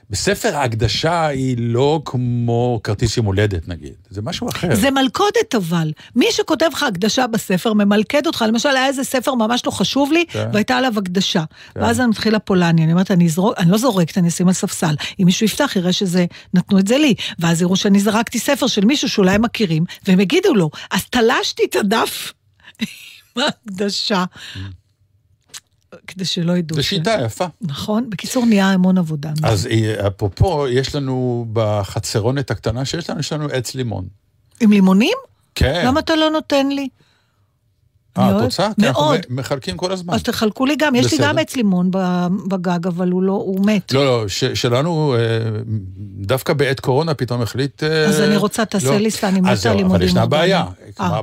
[SPEAKER 3] בספר ההקדשה היא לא כמו כרטיס יום הולדת נגיד, זה משהו אחר.
[SPEAKER 2] זה מלכודת אבל. מי שכותב לך הקדשה בספר ממלכד אותך. למשל, היה איזה ספר ממש לא חשוב לי,
[SPEAKER 3] כן.
[SPEAKER 2] והייתה עליו הקדשה. ואז אני מתחילה פולניה, אני אומרת, אני אזרוק, אני לא זורקת, אני אשים על ספסל. אם מישהו יפתח, יראה שזה, נתנו את זה לי. ואז יראו שאני זרקתי ספר של מישהו שאולי הם מכירים, והם יגידו לו, אז תלשתי את הדף עם ההקדשה. כדי שלא ידעו.
[SPEAKER 3] זו
[SPEAKER 2] ש-
[SPEAKER 3] שיטה יפה.
[SPEAKER 2] נכון? בקיצור, נהיה המון עבודה.
[SPEAKER 3] אז אה, אפרופו, יש לנו בחצרונת הקטנה שיש לנו, יש לנו עץ לימון.
[SPEAKER 2] עם לימונים?
[SPEAKER 3] כן.
[SPEAKER 2] למה אתה לא נותן לי?
[SPEAKER 3] אה,
[SPEAKER 2] אני
[SPEAKER 3] את רוצה? כי אנחנו מחלקים כל הזמן.
[SPEAKER 2] אז תחלקו לי גם, יש לי. גם עץ לימון בגג, אבל הוא לא, הוא מת.
[SPEAKER 3] לא, לא, שלנו, אה, דווקא בעת קורונה פתאום החליט... אה,
[SPEAKER 2] אז אני רוצה, תעשה
[SPEAKER 3] לא.
[SPEAKER 2] ליסטה, אני מתה
[SPEAKER 3] אז זהו,
[SPEAKER 2] על לימודים
[SPEAKER 3] אבל ישנה. בעיה.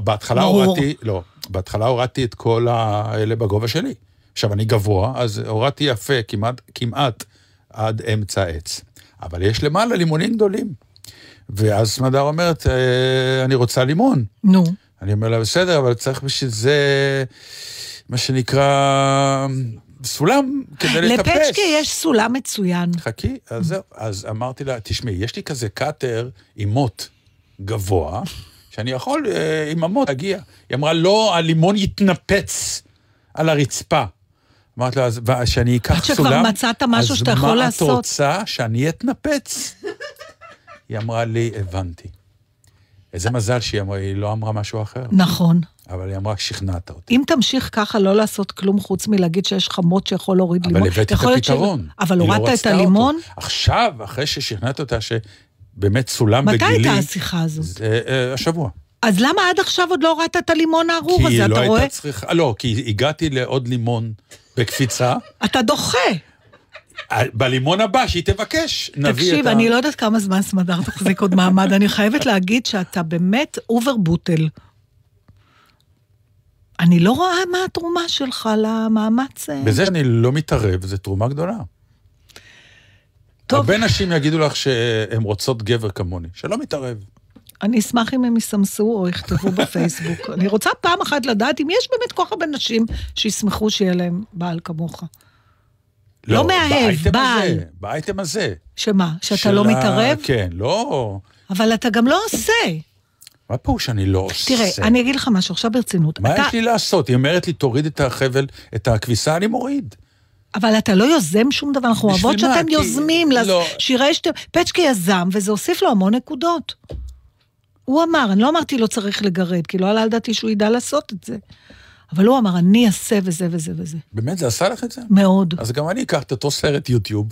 [SPEAKER 3] בהתחלה. הורדתי, לא, בהתחלה הורדתי את כל האלה בגובה שלי. עכשיו, אני גבוה, אז הורדתי יפה, כמעט, כמעט עד אמצע העץ. אבל יש למעלה לימונים גדולים. ואז סמדר אומרת, אה, אני רוצה לימון.
[SPEAKER 2] נו,
[SPEAKER 3] אני אומר לה, בסדר, אבל צריך בשביל זה, מה שנקרא, סולם כדי לטפס.
[SPEAKER 2] לפצ'קה יש סולם מצוין.
[SPEAKER 3] חכי, אז זהו. אז אמרתי לה, תשמעי, יש לי כזה קאטר עם מוט גבוה, שאני יכול אה, עם המוט להגיע. היא אמרה, לא, הלימון יתנפץ על הרצפה. אמרתי לה, אז שאני אקח
[SPEAKER 2] עד
[SPEAKER 3] סולם,
[SPEAKER 2] שכבר מצאת משהו שאתה יכול
[SPEAKER 3] אז מה
[SPEAKER 2] לעשות.
[SPEAKER 3] את רוצה, שאני אתנפץ? היא אמרה לי, הבנתי. איזה מזל שהיא אמרה, היא לא אמרה משהו אחר,
[SPEAKER 2] נכון.
[SPEAKER 3] אבל היא אמרה, שכנעת אותי.
[SPEAKER 2] אם תמשיך ככה לא לעשות כלום חוץ מלהגיד שיש לך מוט שיכול להוריד
[SPEAKER 3] אבל
[SPEAKER 2] לימון,
[SPEAKER 3] הבאתי את הפתרון.
[SPEAKER 2] אבל
[SPEAKER 3] היא לא
[SPEAKER 2] הורדת את
[SPEAKER 3] רצתה אותו.
[SPEAKER 2] הלימון?
[SPEAKER 3] עכשיו, אחרי ששכנעת אותה שבאמת סולם
[SPEAKER 2] מתי
[SPEAKER 3] בגילי...
[SPEAKER 2] הייתה השיחה הזאת?
[SPEAKER 3] זה אה, השבוע.
[SPEAKER 2] אז למה עד עכשיו עוד לא הורדת את הלימון הארור
[SPEAKER 3] כי
[SPEAKER 2] הזה,
[SPEAKER 3] היא לא
[SPEAKER 2] אתה רואה?
[SPEAKER 3] הייתה צריכה... לא, כי הגעתי לעוד לימון בקפיצה.
[SPEAKER 2] אתה דוחה.
[SPEAKER 3] בלימון הבא, שהיא תבקש, נביא את ה...
[SPEAKER 2] תקשיב, אני לא יודעת כמה זמן סמדר תחזיק עוד מעמד, אני חייבת להגיד שאתה באמת אובר בוטל. אני לא רואה מה התרומה שלך למאמץ. אה,
[SPEAKER 3] בזה שאני לא מתערב, זו תרומה גדולה.
[SPEAKER 2] טוב.
[SPEAKER 3] הרבה נשים יגידו לך שהן רוצות גבר כמוני, שלא מתערב.
[SPEAKER 2] אני אשמח אם הם יסמסו או יכתבו בפייסבוק. אני רוצה פעם אחת לדעת אם יש באמת כל כך הרבה נשים שישמחו שיהיה להם בעל כמוך. לא מאהב,
[SPEAKER 3] באייטם
[SPEAKER 2] בעל.
[SPEAKER 3] הזה, באייטם הזה.
[SPEAKER 2] שמה, שאתה לא מתערב?
[SPEAKER 3] כן, לא...
[SPEAKER 2] אבל אתה גם לא עושה.
[SPEAKER 3] מה פירוש שאני לא עושה?
[SPEAKER 2] תראה, אני אגיד לך משהו, עכשיו ברצינות.
[SPEAKER 3] מה
[SPEAKER 2] אתה-
[SPEAKER 3] יש לי לעשות? היא אומרת לי, תוריד את החבל, את הכביסה, אני מוריד.
[SPEAKER 2] אבל אתה לא יוזם שום דבר, אנחנו אוהבות? שאתם
[SPEAKER 3] כי-
[SPEAKER 2] יוזמים,
[SPEAKER 3] לא.
[SPEAKER 2] שיראה שאתם... פצ'קה יזם, וזה הוסיף לו המון נקודות. הוא אמר, אני לא אמרתי לא צריך לגרד, כי לא עלה על דעתי שהוא ידע לעשות את זה. אבל הוא אמר, אני אעשה וזה וזה וזה.
[SPEAKER 3] באמת, זה עשה לך את זה?
[SPEAKER 2] מאוד.
[SPEAKER 3] אז גם אני אקח את אותו סרט יוטיוב,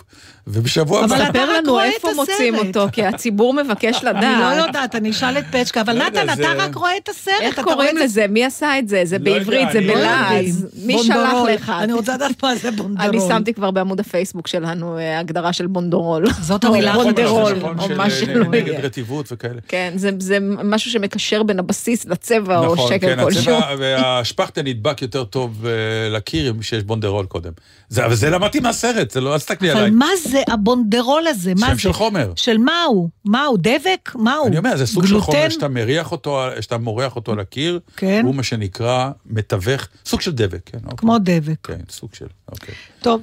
[SPEAKER 3] ובשבוע
[SPEAKER 2] אבל
[SPEAKER 3] הבא...
[SPEAKER 2] אתה
[SPEAKER 4] ספר
[SPEAKER 2] רק
[SPEAKER 4] לנו איפה. מוצאים אותו, כי הציבור מבקש (laughs)
[SPEAKER 2] אני לא
[SPEAKER 4] לדעת.
[SPEAKER 2] יודעת, אני אשאל את פצ'קה, אבל נתן, אתה רק רואה את הסרט.
[SPEAKER 4] איך קוראים לזה? מי עשה את זה? זה
[SPEAKER 3] לא
[SPEAKER 4] בעברית, זה
[SPEAKER 3] לא
[SPEAKER 4] בלעז. מי שלח
[SPEAKER 2] בונדרול.
[SPEAKER 4] לך?
[SPEAKER 2] אני רוצה לדעת מה זה בונדרול.
[SPEAKER 4] אני שמתי כבר בעמוד הפייסבוק שלנו אה, הגדרה של בונדורול.
[SPEAKER 2] זאת
[SPEAKER 4] או
[SPEAKER 2] המילה
[SPEAKER 4] בונדרול,
[SPEAKER 3] נכון,
[SPEAKER 4] או
[SPEAKER 3] של-
[SPEAKER 4] מה שלא
[SPEAKER 3] נגד
[SPEAKER 4] יהיה.
[SPEAKER 3] רטיבות וכאלה.
[SPEAKER 4] כן, זה, משהו שמקשר בין הבסיס לצבע או
[SPEAKER 3] נכון,
[SPEAKER 4] שקל
[SPEAKER 3] כן,
[SPEAKER 4] כלשהו.
[SPEAKER 3] הצבע והשפכטל נדבק יותר טוב אה, לקיר אם שיש בונדרול קודם. זה, אבל זה למדתי מהסרט, זה לא, אל תסתכלי עליי.
[SPEAKER 2] אבל מה זה הבונדרול הזה?
[SPEAKER 3] שם
[SPEAKER 2] זה?
[SPEAKER 3] של חומר.
[SPEAKER 2] של מה הוא? מה הוא? דבק? מה הוא?
[SPEAKER 3] אני אומר, זה סוג של
[SPEAKER 2] גלוטן?
[SPEAKER 3] חומר שאתה מריח אותו, שאתה מורח אותו על הקיר,
[SPEAKER 2] כן.
[SPEAKER 3] הוא מה שנקרא מתווך, סוג של דבק, כן. אוקיי.
[SPEAKER 2] כמו דבק.
[SPEAKER 3] כן, סוג של, אוקיי.
[SPEAKER 2] טוב,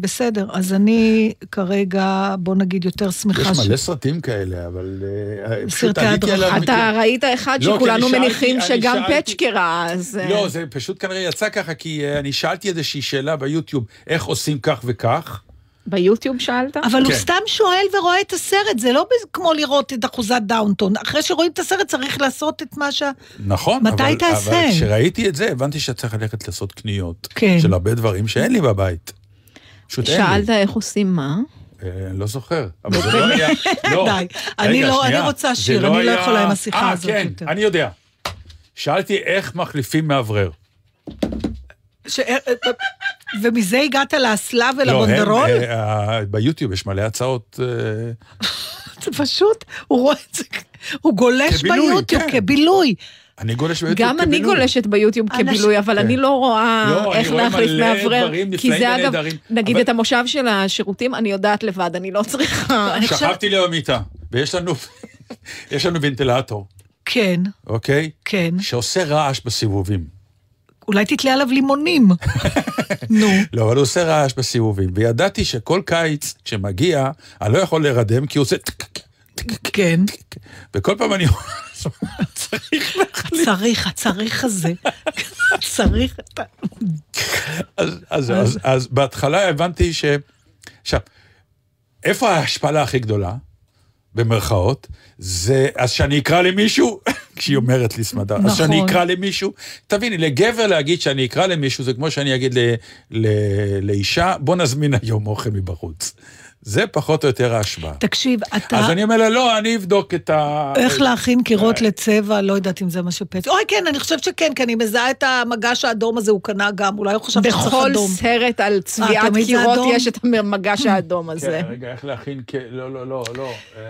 [SPEAKER 2] בסדר. אז אני כרגע, בוא נגיד, יותר שמחה
[SPEAKER 3] יש. מלא סרטים כאלה, אבל... אה, פשוט
[SPEAKER 2] סרטי הדרכה.
[SPEAKER 4] אתה ראית אחד
[SPEAKER 3] לא,
[SPEAKER 4] שכולנו מניחים שגם פצ'קה ראה, אז... אה,
[SPEAKER 3] לא, זה פשוט כנראה יצא ככה, כי אה, אני שאלתי איזושהי שאלה ביוטיוב, איך עושים כך וכך.
[SPEAKER 4] ביוטיוב שאלת?
[SPEAKER 2] אבל הוא
[SPEAKER 3] כן.
[SPEAKER 2] סתם שואל ורואה את הסרט, זה לא כמו לראות את אחוזת דאונטון. אחרי שרואים את הסרט צריך לעשות את מה שה...
[SPEAKER 3] נכון,
[SPEAKER 2] מתי
[SPEAKER 3] אבל,
[SPEAKER 2] תעשה?
[SPEAKER 3] אבל כשראיתי את זה, הבנתי שאתה צריך ללכת לעשות קניות.
[SPEAKER 2] כן.
[SPEAKER 3] של הרבה דברים שאין לי בבית. פשוט אין לי.
[SPEAKER 4] שאלת איך עושים מה?
[SPEAKER 3] אה, אני לא זוכר, אבל זה לא היה... (laughs) לא.
[SPEAKER 2] די, אני לא-. אני רוצה שיר, אני לא יכולה עם השיחה
[SPEAKER 3] אה,
[SPEAKER 2] הזאת
[SPEAKER 3] כן,
[SPEAKER 2] יותר.
[SPEAKER 3] אני יודע. שאלתי איך מחליפים מאוורר.
[SPEAKER 2] ומזה הגעת לאסלה
[SPEAKER 3] לא,
[SPEAKER 2] ולבונדרול?
[SPEAKER 3] הם, אה, אה, ביוטיוב יש מלא הצעות... אה, (laughs)
[SPEAKER 2] זה פשוט, הוא רואה את זה, הוא גולש ביוטיוב
[SPEAKER 3] כן.
[SPEAKER 2] כבילוי.
[SPEAKER 3] אני גולש ביוטיוב
[SPEAKER 4] גם אני
[SPEAKER 3] כבילוי.
[SPEAKER 4] גולשת ביוטיוב
[SPEAKER 2] אנשים-
[SPEAKER 4] כבילוי, אבל
[SPEAKER 3] כן.
[SPEAKER 4] אני לא רואה
[SPEAKER 3] לא, אני
[SPEAKER 4] איך להחליף מאוורר. כי זה אגב, נגיד
[SPEAKER 3] אבל-
[SPEAKER 4] את המושב של השירותים, אני יודעת לבד, אני לא צריכה...
[SPEAKER 2] אני
[SPEAKER 3] שכבתי לי במיטה, ויש לנו... יש לנו ונטילטור,
[SPEAKER 2] כן,
[SPEAKER 3] אוקיי?
[SPEAKER 2] כן.
[SPEAKER 3] שעושה רעש בסיבובים.
[SPEAKER 2] אולי תתלה עליו לימונים. (laughs) נו.
[SPEAKER 3] לא, אבל הוא עושה רעש בסיבובים. וידעתי שכל קיץ, כשמגיע, אני לא יכול להירדם, כי הוא עושה...
[SPEAKER 2] כן.
[SPEAKER 3] וכל פעם אני צריך להחליף.
[SPEAKER 2] צריך, הצריך הזה. צריך את ה...
[SPEAKER 3] אז בהתחלה הבנתי ש... עכשיו, איפה ההשפלה הכי גדולה? במרכאות, זה אז שאני אקרא למישהו, (laughs) כשהיא אומרת לי סמדר, אז
[SPEAKER 2] נכון.
[SPEAKER 3] שאני אקרא למישהו, תביני, לגבר להגיד שאני אקרא למישהו, זה כמו שאני אגיד ל, ל, לאישה, בוא נזמין היום אוכל מבחוץ. זה פחות או יותר ההשוואה.
[SPEAKER 2] תקשיב, אתה...
[SPEAKER 3] אז אני אומר לה, לא, אני אבדוק את ה...
[SPEAKER 2] איך להכין קירות לצבע, לא יודעת אם זה מה שפצע. אוי, כן, אני חושבת שכן, כי אני מזהה את המגש האדום הזה, הוא קנה גם, אולי הוא חשב שצריך
[SPEAKER 4] בכל
[SPEAKER 2] אדום.
[SPEAKER 4] סרט על צביעת
[SPEAKER 2] תמיד זה
[SPEAKER 4] קירות? יש את המגש האדום הזה.
[SPEAKER 3] כן, רגע, איך להכין... כ- לא, לא, לא, לא. אה,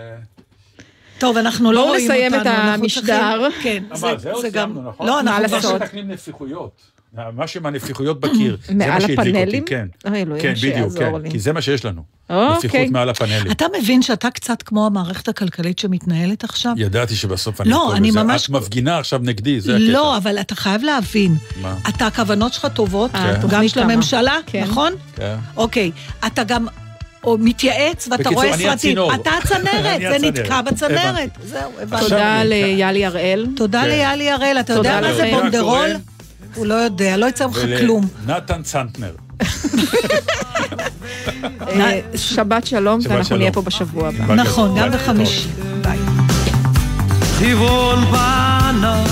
[SPEAKER 2] טוב, אנחנו לא
[SPEAKER 4] בואו
[SPEAKER 2] רואים אותנו.
[SPEAKER 4] נסיים את
[SPEAKER 2] אנחנו
[SPEAKER 4] המשדר.
[SPEAKER 2] צריכים- כן, זה-
[SPEAKER 3] אבל זהו,
[SPEAKER 2] זה גם...
[SPEAKER 3] סיימנו, נכון?
[SPEAKER 2] לא, אנחנו
[SPEAKER 4] מה
[SPEAKER 2] כבר...
[SPEAKER 4] לעשות?
[SPEAKER 3] מתקנים נפיחויות. משהו מהנפיחויות בקיר. (clears throat) זה
[SPEAKER 4] מעל
[SPEAKER 3] מה שהדליק אותי,
[SPEAKER 4] הפאנלים?
[SPEAKER 3] כן.
[SPEAKER 4] אוי, אלוהים
[SPEAKER 3] כן, בדיוק, כן.
[SPEAKER 4] לי.
[SPEAKER 3] כי זה מה שיש לנו.
[SPEAKER 4] אוקיי.
[SPEAKER 3] נפיחות מעל הפאנלים.
[SPEAKER 2] אתה מבין שאתה קצת כמו המערכת הכלכלית שמתנהלת עכשיו?
[SPEAKER 3] ידעתי שבסוף אני
[SPEAKER 2] לא, אני. ממש-
[SPEAKER 3] את מפגינה עכשיו נגדי, זה הקטע.
[SPEAKER 2] לא, אבל אתה חייב להבין.
[SPEAKER 3] מה?
[SPEAKER 2] אתה, הכוונות שלך טובות,
[SPEAKER 4] אה,
[SPEAKER 2] גם של. הממשלה,
[SPEAKER 4] כן.
[SPEAKER 2] נכון?
[SPEAKER 3] כן.
[SPEAKER 2] אוקיי. אתה גם או מתייעץ ואתה רואה סרטים. אתה הצנרת, (laughs) זה. נתקע בצנרת. זהו, הבנתי.
[SPEAKER 4] תודה ליאלי הראל.
[SPEAKER 2] תודה
[SPEAKER 3] כן.
[SPEAKER 2] ליאלי הראל, אתה יודע
[SPEAKER 4] תודה
[SPEAKER 2] מה זה. בונדרול? הוא לא יודע, לא יצא ממך כלום.
[SPEAKER 3] ולנתן צנטנר.
[SPEAKER 4] אה, שבת שלום, ואנחנו. נהיה פה בשבוע הבא.
[SPEAKER 2] נכון, גם. בחמישי. ביי.
[SPEAKER 6] חברון בנה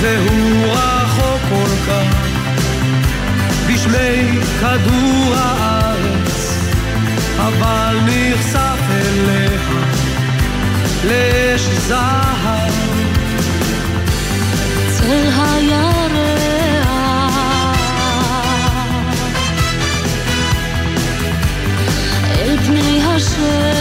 [SPEAKER 6] והוא רחוק כל כך בשמי כדור הארץ אבל נחשף אליה לאש זהב
[SPEAKER 7] הירח. אל פני השמש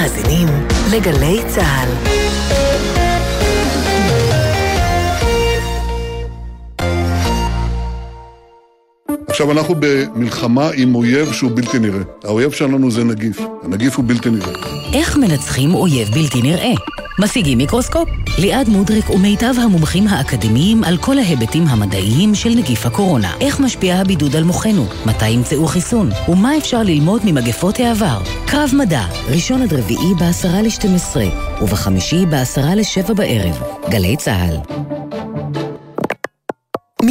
[SPEAKER 8] מאזינים לגלי צה"ל.
[SPEAKER 9] עכשיו, אנחנו במלחמה עם אויב שהוא בלתי נראה. האויב שלנו זה נגיף. הנגיף הוא בלתי נראה.
[SPEAKER 8] איך מנצחים אויב בלתי נראה? משיגים מיקרוסקופ. ליעד מודריק ומיטב המומחים האקדמיים על כל ההיבטים המדעיים של נגיף הקורונה. איך משפיע הבידוד על מוחנו? מתי ימצאו חיסון? ומה אפשר ללמוד ממגפות העבר? קרב מדע, ראשון עד רביעי בעשרה לשתים עשרה, ובחמישי בעשרה לשבע בערב. גלי צה"ל.